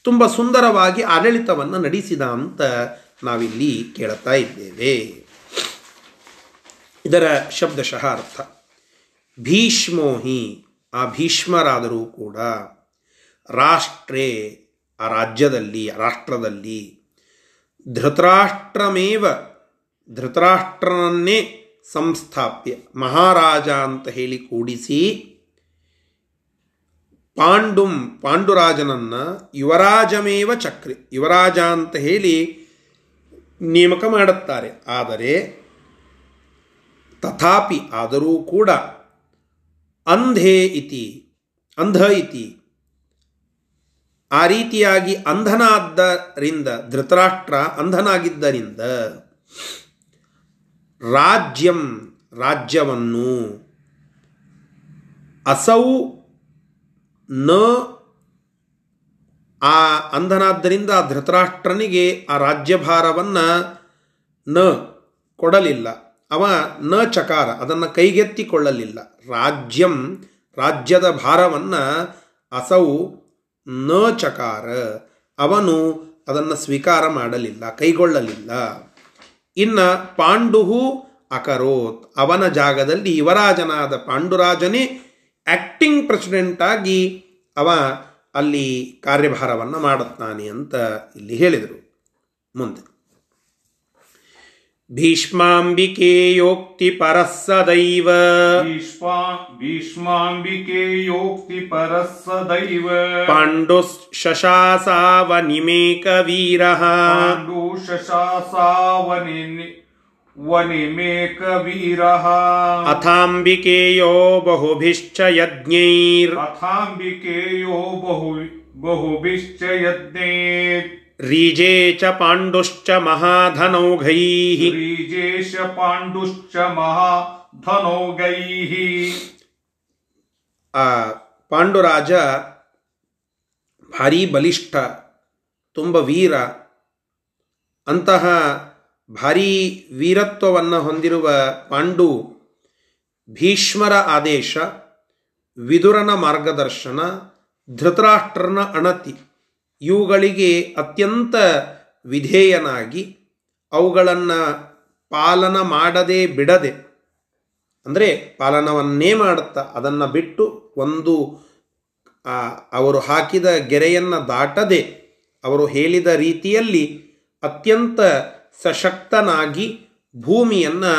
ತುಂಬ ಸುಂದರವಾಗಿ ಆಡಳಿತವನ್ನು ನಡೆಸಿದ ಅಂತ ನಾವಿಲ್ಲಿ ಕೇಳ್ತಾ ಇದ್ದೇವೆ. ಇದರ ಶಬ್ದಶಃ ಅರ್ಥ. ಭೀಷ್ಮೋಹಿ ಆ ಭೀಷ್ಮರಾದರೂ ಕೂಡ ರಾಷ್ಟ್ರೇ, ಆ ರಾಜ್ಯದಲ್ಲಿ ರಾಷ್ಟ್ರದಲ್ಲಿ ಧೃತರಾಷ್ಟ್ರಮೇವ ಧೃತರಾಷ್ಟ್ರನನ್ನೇ ಸಂಸ್ಥಾಪ್ಯ, ಮಹಾರಾಜ ಅಂತ ಹೇಳಿ ಕೂಡಿಸಿ, ಪಾಂಡುಂ, ಪಾಂಡುರಾಜನನ್ನ ಯುವರಾಜಮೇವ ಚಕ್ರಿ, ಯುವರಾಜ ಅಂತ ಹೇಳಿ ನೇಮಕ ಮಾಡುತ್ತಾರೆ. ಆದರೆ, ತಥಾಪಿ ಆದರೂ ಕೂಡ ಅಂಧೇ ಇತಿ, ಅಂಧ ಇತಿ. ಆ ರೀತಿಯಾಗಿ ಅಂಧನಾದ್ದರಿಂದ, ಧೃತರಾಷ್ಟ್ರ ಅಂಧನಾಗಿದ್ದರಿಂದ ರಾಜ್ಯಂ, ರಾಜ್ಯವನ್ನು. ಅಸೌ ನ ಆ ಅಂಧನಾದ್ದರಿಂದ ಧೃತರಾಷ್ಟ್ರನಿಗೆ ಆ ರಾಜ್ಯಭಾರವನ್ನು ನ ಕೊಡಲಿಲ್ಲ. ಅವ ನ ಚಕಾರ, ಅದನ್ನು ಕೈಗೆತ್ತಿಕೊಳ್ಳಲಿಲ್ಲ. ರಾಜ್ಯಂ, ರಾಜ್ಯದ ಭಾರವನ್ನು ಅಸೌ ನ ಚಕಾರ. ಅವನು ಅದನ್ನು ಸ್ವೀಕಾರ ಮಾಡಲಿಲ್ಲ, ಕೈಗೊಳ್ಳಲಿಲ್ಲ. ಇನ್ನು ಪಾಂಡುಹು ಅಕರೋತ್. ಅವನ ಜಾಗದಲ್ಲಿ ಯುವರಾಜನಾದ ಪಾಂಡುರಾಜನೇ ಆ್ಯಕ್ಟಿಂಗ್ ಪ್ರೆಸಿಡೆಂಟ್ ಆಗಿ ಅವ ಅಲ್ಲಿ ಕಾರ್ಯಭಾರವನ್ನು ಮಾಡುತ್ತಾನೆ ಅಂತ ಇಲ್ಲಿ ಹೇಳಿದರು. ಮುಂದೆ. भीष्माम्बिकेयोक्तिपरः सदैव भीष्मा भीष्माम्बिकेयोक्तिपरः सदैव पाण्डुशशासावनिमेकवीरः पाण्डुशशासावनि वनिमेकवीरः अथाम्बिकेयो बहुभिश्च यज्ञैर् अथाम्बिकेयो बहु बहुभिश्च यज्ञे ರೀಜೇ ಚ ಪಾಂಡುಶ್ಚ ಮಹಾಧನೌಘೈ श्रीजेश पाण्डुश्च महाधनौगैः ಆ ಪಾಂಡುರಾಜ ಭಾರೀ ಬಲಿಷ್ಠ ತುಂಬ ವೀರ ಅಂತಹ ಭಾರೀ ವೀರತ್ವವನ್ನು ಹೊಂದಿರುವ ಪಾಂಡು ಭೀಷ್ಮರ ಆದೇಶ ವಿದುರನ ಮಾರ್ಗದರ್ಶನ ಧೃತರಾಷ್ಟ್ರನ ಅಣತಿ ಇವುಗಳಿಗೆ ಅತ್ಯಂತ ವಿಧೇಯನಾಗಿ ಅವುಗಳನ್ನು ಪಾಲನ ಮಾಡದೆ ಬಿಡದೆ, ಅಂದರೆ ಪಾಲನವನ್ನೇ ಮಾಡುತ್ತಾ, ಅದನ್ನು ಬಿಟ್ಟು ಒಂದು ಅವರು ಹಾಕಿದ ಗೆರೆಯನ್ನು ದಾಟದೆ, ಅವರು ಹೇಳಿದ ರೀತಿಯಲ್ಲಿ ಅತ್ಯಂತ ಸಶಕ್ತನಾಗಿ ಭೂಮಿಯನ್ನು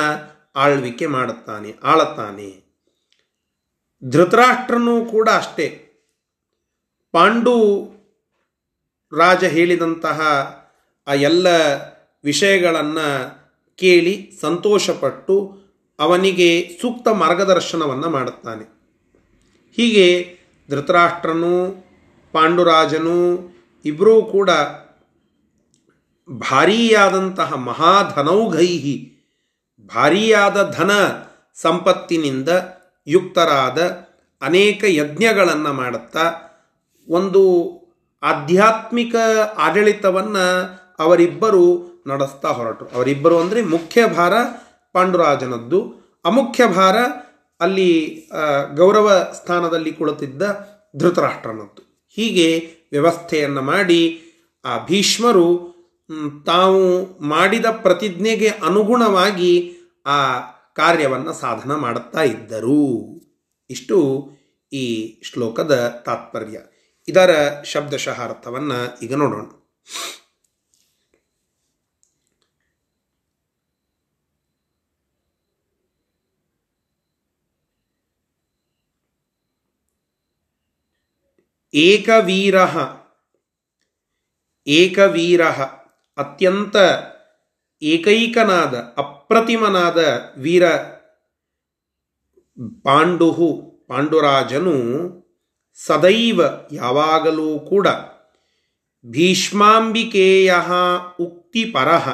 ಆಳ್ವಿಕೆ ಮಾಡುತ್ತಾನೆ, ಆಳುತ್ತಾನೆ. ಧೃತರಾಷ್ಟ್ರನೂ ಕೂಡ ಅಷ್ಟೇ. ಪಾಂಡು ರಾಜ ಹೇಳಿದಂತಹ ಆ ಎಲ್ಲ ವಿಷಯಗಳನ್ನು ಕೇಳಿ ಸಂತೋಷಪಟ್ಟು ಅವನಿಗೆ ಸೂಕ್ತ ಮಾರ್ಗದರ್ಶನವನ್ನು ಮಾಡುತ್ತಾನೆ. ಹೀಗೆ ಧೃತರಾಷ್ಟ್ರನು ಪಾಂಡುರಾಜನು ಇಬ್ಬರೂ ಕೂಡ ಭಾರೀಯಾದಂತಹ ಮಹಾಧನೌಘೈಹಿ, ಭಾರೀಯಾದ ಧನ ಸಂಪತ್ತಿನಿಂದ ಯುಕ್ತರಾದ ಅನೇಕ ಯಜ್ಞಗಳನ್ನು ಮಾಡುತ್ತಾ ಒಂದು ಆಧ್ಯಾತ್ಮಿಕ ಆಡಳಿತವನ್ನು ಅವರಿಬ್ಬರು ನಡೆಸ್ತಾ ಹೊರಟರು. ಅವರಿಬ್ಬರು ಅಂದರೆ ಮುಖ್ಯ ಭಾರ ಪಾಂಡುರಾಜನದ್ದು. ಅಮುಖ್ಯ ಭಾರ ಅಲ್ಲಿ ಗೌರವ ಸ್ಥಾನದಲ್ಲಿ ಕುಳಿತಿದ್ದ ಧೃತರಾಷ್ಟ್ರನದ್ದು. ಹೀಗೆ ವ್ಯವಸ್ಥೆಯನ್ನು ಮಾಡಿ ಆ ಭೀಷ್ಮರು ತಾವು ಮಾಡಿದ ಪ್ರತಿಜ್ಞೆಗೆ ಅನುಗುಣವಾಗಿ ಆ ಕಾರ್ಯವನ್ನು ಸಾಧನ ಮಾಡುತ್ತಾ ಇದ್ದರು. ಇಷ್ಟು ಈ ಶ್ಲೋಕದ ತಾತ್ಪರ್ಯ. ಇದರ ಶಬ್ದಶಃ ಅರ್ಥವನ್ನು ಈಗ ನೋಡೋಣ. ಏಕವೀರ ಏಕವೀರ ಅತ್ಯಂತ ಏಕೈಕನಾದ ಅಪ್ರತಿಮನಾದ ವೀರ ಪಾಂಡು ಪಾಂಡುರಾಜನು ಸದೈವ ಯಾವಾಗಲೂ ಕೂಡ ಭೀಷ್ಮಾಂಬಿಕೇಯ ಉಕ್ತಿ ಪರಹ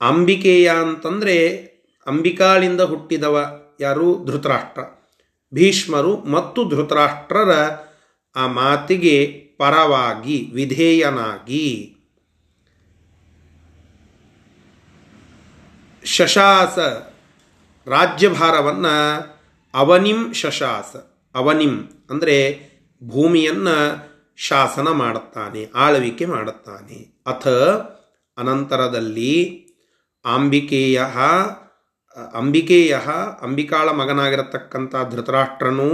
ಅಂಬಿಕೇಯ ಅಂತಂದರೆ ಅಂಬಿಕಾಳಿಂದ ಹುಟ್ಟಿದವ ಯಾರು? ಧೃತರಾಷ್ಟ್ರ. ಭೀಷ್ಮರು ಮತ್ತು ಧೃತರಾಷ್ಟ್ರರ ಆ ಮಾತಿಗೆ ಪರವಾಗಿ, ವಿಧೇಯನಾಗಿ. ಶಶಾಸ ರಾಜ್ಯಭಾರವನ್ನು ಅವನಿಂ ಶಶಾಸ. ಅವನಿಂ ಅಂದರೆ ಭೂಮಿಯನ್ನು ಶಾಸನ ಮಾಡುತ್ತಾನೆ, ಆಳ್ವಿಕೆ ಮಾಡುತ್ತಾನೆ. ಅಥ ಅನಂತರದಲ್ಲಿ ಅಂಬಿಕೆಯ ಅಂಬಿಕೆಯ, ಅಂಬಿಕಾಳ ಮಗನಾಗಿರತಕ್ಕಂಥ ಧೃತರಾಷ್ಟ್ರನು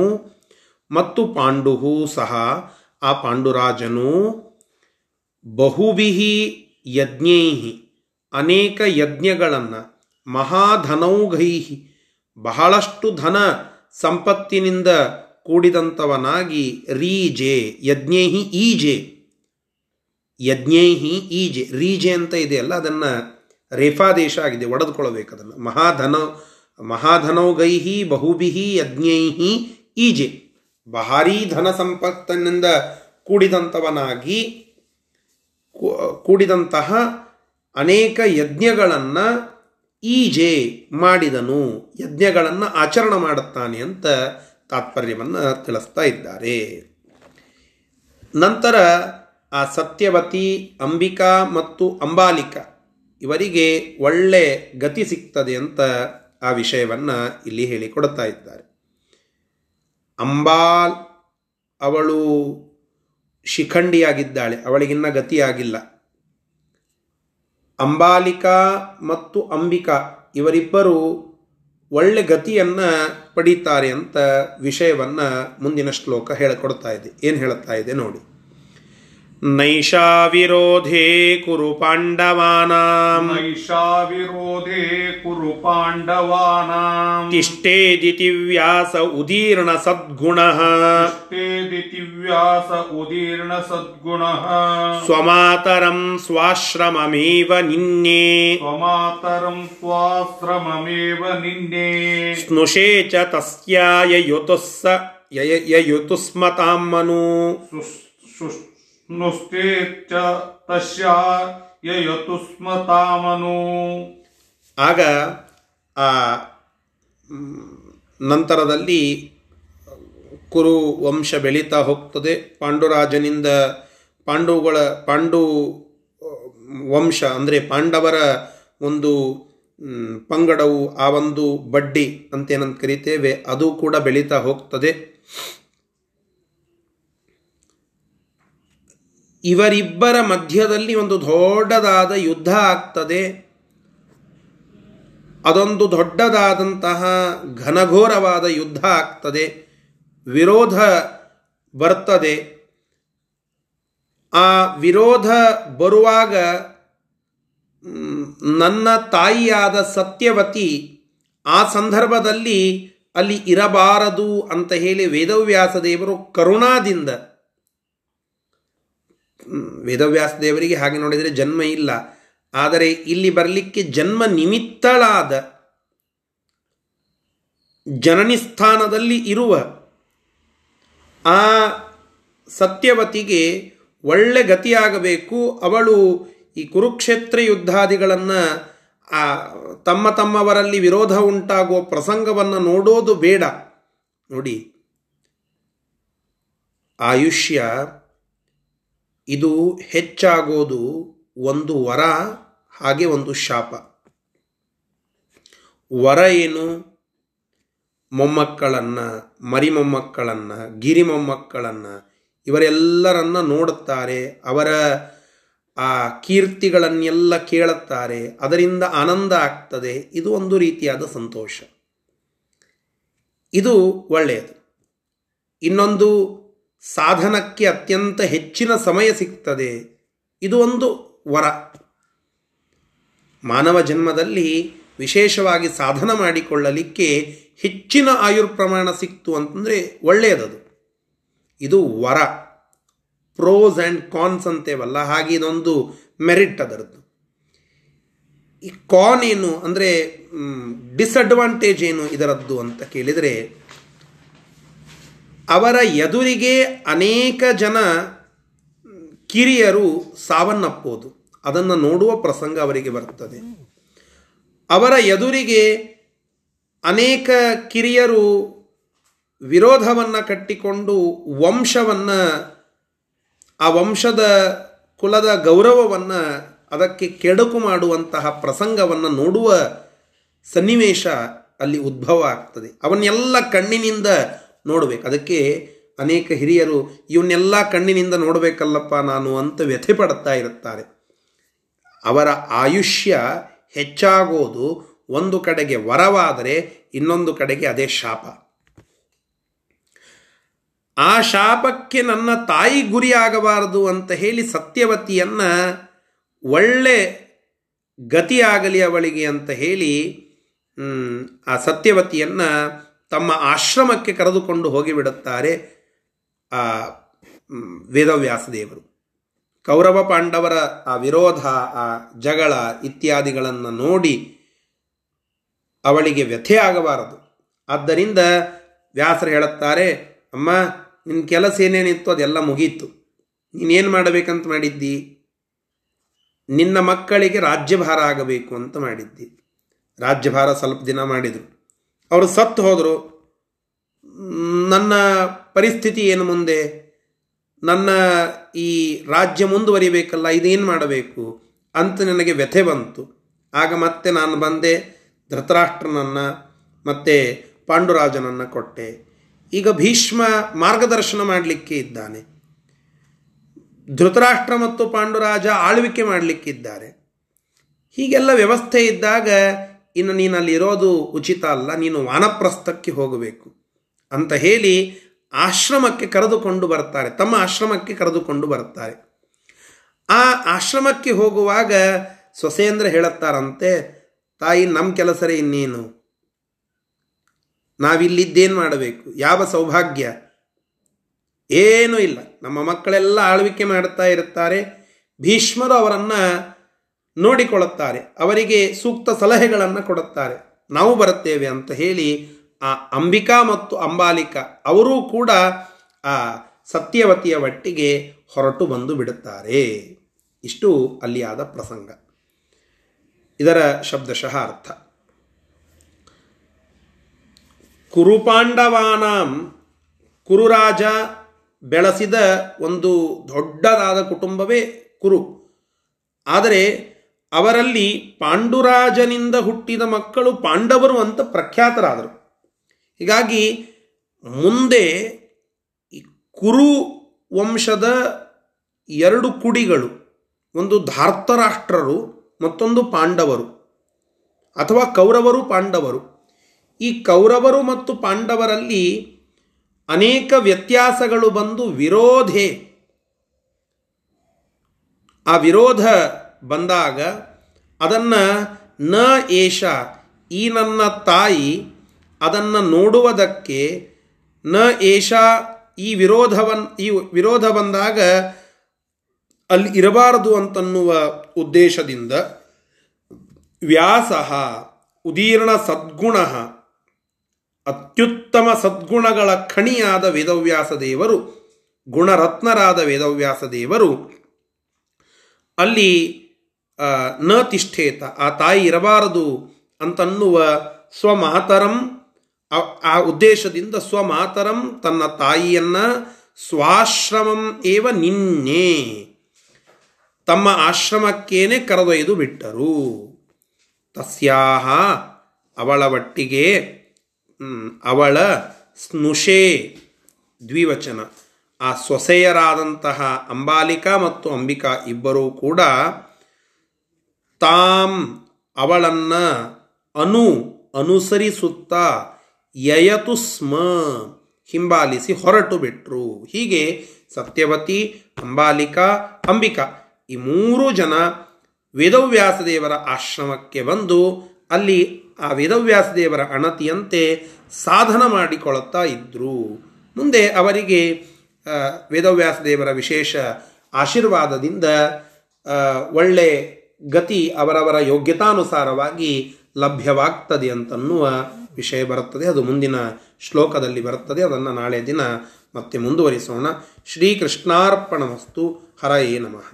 ಮತ್ತು ಪಾಂಡು ಸಹ ಆ ಪಾಂಡುರಾಜನು ಬಹುಬಿಹಿ ಯಜ್ಞೈ ಅನೇಕ ಯಜ್ಞಗಳನ್ನು ಮಹಾಧನೌಘೈ ಬಹಳಷ್ಟು ಧನ ಸಂಪತ್ತಿನಿಂದ ಕೂಡಿದಂಥವನಾಗಿ ರೀಜೆ, ಯಜ್ಞೇಹಿ ಈಜೆ. ಯಜ್ಞೇಹಿ ಈಜೆ, ರೀಜೆ ಅಂತ ಇದೆಯಲ್ಲ, ಅದನ್ನು ರೇಫಾದೇಶ ಆಗಿದೆ, ಒಡೆದುಕೊಳ್ಳಬೇಕು ಅದನ್ನು. ಮಹಾಧನ, ಮಹಾಧನೌಗೈಹಿ ಬಹುಬಿಹಿ ಯಜ್ಞೈಹಿ ಈಜೆ. ಭಾರೀ ಧನ ಸಂಪತ್ತಿನಿಂದ ಕೂಡಿದಂಥವನಾಗಿ ಕೂಡಿದಂತಹ ಅನೇಕ ಯಜ್ಞಗಳನ್ನು ಈಜೆ ಮಾಡಿದನು, ಯಜ್ಞಗಳನ್ನು ಆಚರಣೆ ಮಾಡುತ್ತಾನೆ ಅಂತ ತಾತ್ಪರ್ಯವನ್ನು ತಿಳಿಸ್ತಾ ಇದ್ದಾರೆ. ನಂತರ ಆ ಸತ್ಯವತಿ, ಅಂಬಿಕಾ ಮತ್ತು ಅಂಬಾಲಿಕ ಇವರಿಗೆ ಒಳ್ಳೆ ಗತಿ ಸಿಗ್ತದೆ ಅಂತ ಆ ವಿಷಯವನ್ನು ಇಲ್ಲಿ ಹೇಳಿಕೊಡ್ತಾ ಇದ್ದಾರೆ. ಅಂಬಾಲ್ ಅವಳು ಶಿಖಂಡಿಯಾಗಿದ್ದಾಳೆ, ಅವಳಿಗಿನ್ನ ಗತಿಯಾಗಿಲ್ಲ. ಅಂಬಾಲಿಕಾ ಮತ್ತು ಅಂಬಿಕಾ ಇವರಿಬ್ಬರು ಒಳ್ಳೆ ಗತಿಯನ್ನು ಪಡೀತಾರೆ ಅಂತ ವಿಷಯವನ್ನು ಮುಂದಿನ ಶ್ಲೋಕ ಹೇಳಿಕೊಡ್ತಾ ಇದೆ. ಏನು ಹೇಳುತ್ತಾ ಇದೆ ನೋಡಿ. नैषा विरोधे कुरु पाण्डवानाम् नैषा विरोधे कुरु पाण्डवानाम् तिष्ठेदिति व्यास उदीर्ण सद्गुणः तिष्ठेदिति व्यास उदीर्ण सद्गुणः स्वमातरम् स्वाश्रममेव निन्ये स्वमातरम् स्वाश्रममेव निन्ये स्नुषे च तस्याय युतुः स ययुतुस्मतां मनु सुष् ನುಷ್ಟೇತ್ಯ ಆಗ ಆ ನಂತರದಲ್ಲಿ ಕುರು ವಂಶ ಬೆಳೀತಾ ಹೋಗ್ತದೆ. ಪಾಂಡುರಾಜನಿಂದ ಪಾಂಡುಗಳ, ಪಾಂಡು ವಂಶ ಅಂದರೆ ಪಾಂಡವರ ಒಂದು ಪಂಗಡವು ಆ ಒಂದು ಬಡ್ಡಿ ಅಂತೇನಂತ ಕರಿತೇವೆ, ಅದು ಕೂಡ ಬೆಳೀತಾ ಹೋಗ್ತದೆ. ಇವರಿಬ್ಬರ ಮಧ್ಯದಲ್ಲಿ ಒಂದು ದೊಡ್ಡದಾದ ಯುದ್ಧ ಆಗ್ತದೆ. ಅದೊಂದು ದೊಡ್ಡದಾದಂತಹ ಘನಘೋರವಾದ ಯುದ್ಧ ಆಗ್ತದೆ. ವಿರೋಧ ಬರ್ತದೆ. ಆ ವಿರೋಧ ಬರುವಾಗ ನನ್ನ ತಾಯಿಯಾದ ಸತ್ಯವತಿ ಆ ಸಂದರ್ಭದಲ್ಲಿ ಅಲ್ಲಿ ಇರಬಾರದು ಅಂತ ಹೇಳಿ ವೇದವ್ಯಾಸ ದೇವರು ಕರುಣಾದಿಂದ ವೇದವ್ಯಾಸ ದೇವರಿಗೆ ಹಾಗೆ ನೋಡಿದರೆ ಜನ್ಮ ಇಲ್ಲ. ಆದರೆ ಇಲ್ಲಿ ಬರಲಿಕ್ಕೆ ಜನ್ಮ ನಿಮಿತ್ತಳಾದ ಜನನಿ ಸ್ಥಾನದಲ್ಲಿ ಇರುವ ಆ ಸತ್ಯವತಿಗೆ ಒಳ್ಳೆ ಗತಿಯಾಗಬೇಕು. ಅವಳು ಈ ಕುರುಕ್ಷೇತ್ರ ಯುದ್ಧಾದಿಗಳನ್ನು ತಮ್ಮ ತಮ್ಮವರಲ್ಲಿ ವಿರೋಧ ಉಂಟಾಗುವ ಪ್ರಸಂಗವನ್ನು ನೋಡೋದು ಬೇಡ. ನೋಡಿ, ಆಯುಷ್ಯ ಇದು ಹೆಚ್ಚಾಗೋದು ಒಂದು ವರ ಹಾಗೆ ಒಂದು ಶಾಪ. ವರ ಏನು? ಮೊಮ್ಮಕ್ಕಳನ್ನು, ಮರಿಮೊಮ್ಮಕ್ಕಳನ್ನು ಗಿರಿ ಮೊಮ್ಮಕ್ಕಳನ್ನು ಇವರೆಲ್ಲರನ್ನ ನೋಡುತ್ತಾರೆ, ಅವರ ಆ ಕೀರ್ತಿಗಳನ್ನೆಲ್ಲ ಕೇಳುತ್ತಾರೆ, ಅದರಿಂದ ಆನಂದ ಆಗ್ತದೆ. ಇದು ಒಂದು ರೀತಿಯಾದ ಸಂತೋಷ. ಇದು ಒಳ್ಳೆಯದು. ಇನ್ನೊಂದು ಸಾಧನಕ್ಕೆ ಅತ್ಯಂತ ಹೆಚ್ಚಿನ ಸಮಯ ಸಿಗ್ತದೆ. ಇದು ಒಂದು ವರ. ಮಾನವ ಜನ್ಮದಲ್ಲಿ ವಿಶೇಷವಾಗಿ ಸಾಧನ ಮಾಡಿಕೊಳ್ಳಲಿಕ್ಕೆ ಹೆಚ್ಚಿನ ಆಯುರ್ ಪ್ರಮಾಣ ಸಿಕ್ತು ಅಂತಂದರೆ ಒಳ್ಳೆಯದದು. ಇದು ವರ. ಪ್ರೋಸ್ ಆ್ಯಂಡ್ ಕಾನ್ಸ್ ಅಂತೇವಲ್ಲ, ಹಾಗೆ ಇದೊಂದು ಮೆರಿಟ್ ಅದರದ್ದು. ಈ ಕಾನ್ ಏನು ಅಂದರೆ ಡಿಸ್ಅಡ್ವಾಂಟೇಜ್ ಏನು ಇದರದ್ದು ಅಂತ ಕೇಳಿದರೆ ಅವರ ಎದುರಿಗೆ ಅನೇಕ ಜನ ಕಿರಿಯರು ಸಾವನ್ನಪ್ಪೋದು ಅದನ್ನು ನೋಡುವ ಪ್ರಸಂಗ ಅವರಿಗೆ ಬರ್ತದೆ ಅವರ ಎದುರಿಗೆ ಅನೇಕ ಕಿರಿಯರು ವಿರೋಧವನ್ನು ಕಟ್ಟಿಕೊಂಡು ವಂಶವನ್ನು, ಆ ವಂಶದ ಕುಲದ ಗೌರವವನ್ನು ಅದಕ್ಕೆ ಕೆಡುಕು ಮಾಡುವಂತಹ ಪ್ರಸಂಗವನ್ನು ನೋಡುವ ಸನ್ನಿವೇಶ ಅಲ್ಲಿ ಉದ್ಭವ ಆಗ್ತದೆ. ಅವನ್ನೆಲ್ಲ ಕಣ್ಣಿನಿಂದ ನೋಡಬೇಕು. ಅದಕ್ಕೆ ಅನೇಕ ಹಿರಿಯರು, ಇವನ್ನೆಲ್ಲ ಕಣ್ಣಿನಿಂದ ನೋಡಬೇಕಲ್ಲಪ್ಪ ನಾನು ಅಂತ ವ್ಯಥೆ ಪಡುತ್ತಾ ಇರುತ್ತಾರೆ. ಅವರ ಆಯುಷ್ಯ ಹೆಚ್ಚಾಗೋದು ಒಂದು ಕಡೆಗೆ ವರವಾದರೆ ಇನ್ನೊಂದು ಕಡೆಗೆ ಅದೇ ಶಾಪ. ಆ ಶಾಪಕ್ಕೆ ನನ್ನ ತಾಯಿ ಗುರಿಯಾಗಬಾರದು ಅಂತ ಹೇಳಿ ಸತ್ಯವತಿಯನ್ನು ಒಳ್ಳೆ ಗತಿಯಾಗಲಿ ಅವಳಿಗೆ ಅಂತ ಹೇಳಿ ಆ ಸತ್ಯವತಿಯನ್ನು ತಮ್ಮ ಆಶ್ರಮಕ್ಕೆ ಕರೆದುಕೊಂಡು ಹೋಗಿಬಿಡುತ್ತಾರೆ ಆ ವೇದವ್ಯಾಸದೇವರು. ಕೌರವ ಪಾಂಡವರ ಆ ವಿರೋಧ, ಆ ಜಗಳ ಇತ್ಯಾದಿಗಳನ್ನು ನೋಡಿ ಅವಳಿಗೆ ವ್ಯಥೆ ಆಗಬಾರದು. ಆದ್ದರಿಂದ ವ್ಯಾಸರು ಹೇಳುತ್ತಾರೆ, ಅಮ್ಮ ನಿನ್ನ ಕೆಲಸ ಏನೇನಿತ್ತು ಅದೆಲ್ಲ ಮುಗೀತು. ನೀನೇನು ಮಾಡಬೇಕಂತ ಮಾಡಿದ್ದಿ? ನಿನ್ನ ಮಕ್ಕಳಿಗೆ ರಾಜ್ಯಭಾರ ಆಗಬೇಕು ಅಂತ ಮಾಡಿದ್ದಿ. ರಾಜ್ಯಭಾರ ಸ್ವಲ್ಪ ದಿನ ಮಾಡಿದರು. ಅವರು ಸತ್ತು ಹೋದರು. ನನ್ನ ಪರಿಸ್ಥಿತಿ ಏನು ಮುಂದೆ? ನನ್ನ ಈ ರಾಜ್ಯ ಮುಂದುವರಿಬೇಕಲ್ಲ, ಇದೇನು ಮಾಡಬೇಕು? ಅಂತ ನನಗೆ ವ್ಯಥೆ ಬಂತು. ಆಗ ಮತ್ತೆ ನಾನು ಬಂದೆ, ಧೃತರಾಷ್ಟ್ರನನ್ನು, ಮತ್ತು ಪಾಂಡುರಾಜನನ್ನು ಕೊಟ್ಟೆ. ಈಗ ಭೀಷ್ಮ ಮಾರ್ಗದರ್ಶನ ಮಾಡಲಿಕ್ಕೆ ಇದ್ದಾನೆ. ಧೃತರಾಷ್ಟ್ರ ಮತ್ತು ಪಾಂಡುರಾಜ ಆಳ್ವಿಕೆ ಮಾಡಲಿಕ್ಕಿದ್ದಾರೆ ಹೀಗೆಲ್ಲ ವ್ಯವಸ್ಥೆ ಇದ್ದಾಗ ಇನ್ನು ನೀನು ಅಲ್ಲಿರೋದು ಉಚಿತ ಅಲ್ಲ, ನೀನು ವಾನಪ್ರಸ್ಥಕ್ಕೆ ಹೋಗಬೇಕು. ಅಂತ ಹೇಳಿ ಆಶ್ರಮಕ್ಕೆ ಕರೆದುಕೊಂಡು ಬರ್ತಾರೆ ತಮ್ಮ ಆಶ್ರಮಕ್ಕೆ ಕರೆದುಕೊಂಡು ಬರ್ತಾರೆ ಆ ಆಶ್ರಮಕ್ಕೆ ಹೋಗುವಾಗ ಸೊಸೆಯಂದ್ರೆ ಹೇಳುತ್ತಾರಂತೆ, ತಾಯಿ ನಮ್ಮ ಕೆಲಸರೇ ಇನ್ನೇನು? ನಾವಿಲ್ಲಿದ್ದೇನು ಮಾಡಬೇಕು? ಯಾವ ಸೌಭಾಗ್ಯ? ಏನೂ ಇಲ್ಲ. ನಮ್ಮ ಮಕ್ಕಳೆಲ್ಲ ಆಳ್ವಿಕೆ ಮಾಡ್ತಾ ಇರುತ್ತಾರೆ. ಭೀಷ್ಮರು ಅವರನ್ನು ನೋಡಿಕೊಳ್ಳುತ್ತಾರೆ. ಅವರಿಗೆ ಸೂಕ್ತ ಸಲಹೆಗಳನ್ನು ಕೊಡುತ್ತಾರೆ. ನಾವು ಬರುತ್ತೇವೆ ಅಂತ ಹೇಳಿ ಆ ಅಂಬಿಕಾ ಮತ್ತು ಅಂಬಾಲಿಕಾ ಅವರೂ ಕೂಡ ಆ ಸತ್ಯವತಿಯ ಒಟ್ಟಿಗೆ ಹೊರಟು ಬಂದು ಬಿಡುತ್ತಾರೆ. ಇಷ್ಟು ಅಲ್ಲಿಯಾದ ಪ್ರಸಂಗ. ಇದರ ಶಬ್ದಶಃ ಅರ್ಥ. ಕುರುಪಾಂಡವಾನಾಂ ಕುರುರಾಜ ಬೆಳೆಸಿದ ಒಂದು ದೊಡ್ಡದಾದ ಕುಟುಂಬವೇ ಕುರು. ಆದರೆ ಅವರಲ್ಲಿ ಪಾಂಡುರಾಜನಿಂದ ಹುಟ್ಟಿದ ಮಕ್ಕಳು ಪಾಂಡವರು ಅಂತ ಪ್ರಖ್ಯಾತರಾದರು. ಹೀಗಾಗಿ ಮುಂದೆ ಈ ಕುರು ವಂಶದ ಎರಡು ಕುಡಿಗಳು, ಒಂದು ಧಾರ್ತರಾಷ್ಟ್ರರು, ಮತ್ತೊಂದು ಪಾಂಡವರು, ಅಥವಾ ಕೌರವರು, ಪಾಂಡವರು. ಈ ಕೌರವರು ಮತ್ತು ಪಾಂಡವರಲ್ಲಿ ಅನೇಕ ವ್ಯತ್ಯಾಸಗಳು ಬಂದು ವಿರೋಧೆ. ಆ ವಿರೋಧ ಬಂದಾಗ ಅದನ್ನು ನ ಏಷ, ಈ ನನ್ನ ತಾಯಿ, ಅದನ್ನು ನೋಡುವುದಕ್ಕೆ ನ ಏಷ, ಈ ವಿರೋಧವನ್, ಈ ವಿರೋಧ ಬಂದಾಗ ಅಲ್ಲಿ ಇರಬಾರದು ಅಂತನ್ನುವ ಉದ್ದೇಶದಿಂದ ವ್ಯಾಸ, ಉದೀರ್ಣ ಸದ್ಗುಣ, ಅತ್ಯುತ್ತಮ ಸದ್ಗುಣಗಳ ಖಣಿಯಾದ ವೇದವ್ಯಾಸ ದೇವರು, ಗುಣರತ್ನರಾದ ವೇದವ್ಯಾಸ ದೇವರು, ಅಲ್ಲಿ ನ ತಿಷ್ಠೇತ, ಆ ತಾಯಿ ಇರಬಾರದು ಅಂತನ್ನುವ ಸ್ವಮಾತರಂ ಆ ಉದ್ದೇಶದಿಂದ ಸ್ವಮಾತರಂ ತನ್ನ ತಾಯಿಯನ್ನ ಸ್ವಾಶ್ರಮಂ ಏವ ನಿನ್ನೆ. ತಮ್ಮ ಆಶ್ರಮಕ್ಕೇನೆ ಕರೆದೊಯ್ದು ಬಿಟ್ಟರು. ತಸ್ಯಾಹ ಅವಳ ಒಟ್ಟಿಗೆ ಅವಳ ಸ್ನುಷೆ ದ್ವಿವಚನ. ಆ ಸೊಸೆಯರಾದಂತಹ ಅಂಬಾಲಿಕಾ ಮತ್ತು ಅಂಬಿಕಾ ಇಬ್ಬರೂ ಕೂಡ ತಾಂ ಅವಳನ್ನು ಅನು ಅನುಸರಿಸುತ್ತಾ ಯಯತು ಸ್ಮ ಹಿಂಬಾಲಿಸಿ ಹೊರಟು ಬಿಟ್ರು. ಹೀಗೆ ಸತ್ಯವತಿ, ಅಂಬಾಲಿಕಾ, ಅಂಬಿಕಾ ಈ ಮೂರು ಜನ ವೇದವ್ಯಾಸದೇವರ ಆಶ್ರಮಕ್ಕೆ ಬಂದು ಅಲ್ಲಿ ಆ ವೇದವ್ಯಾಸದೇವರ ಅಣತಿಯಂತೆ ಸಾಧನ ಮಾಡಿಕೊಳ್ಳುತ್ತಾ ಇದ್ದರು ಮುಂದೆ ಅವರಿಗೆ ವೇದವ್ಯಾಸದೇವರ ವಿಶೇಷ ಆಶೀರ್ವಾದದಿಂದ ಒಳ್ಳೆ ಗತಿ ಅವರವರ ಯೋಗ್ಯತಾನುಸಾರವಾಗಿ ಲಭ್ಯವಾಗ್ತದೆ ಅಂತನ್ನುವ ವಿಷಯ ಬರುತ್ತದೆ. ಅದು ಮುಂದಿನ ಶ್ಲೋಕದಲ್ಲಿ ಬರುತ್ತದೆ. ಅದನ್ನು ನಾಳೆ ದಿನ ಮತ್ತೆ ಮುಂದುವರಿಸೋಣ. ಶ್ರೀಕೃಷ್ಣಾರ್ಪಣ ವಸ್ತು ಹರಯೇ ನಮಃ.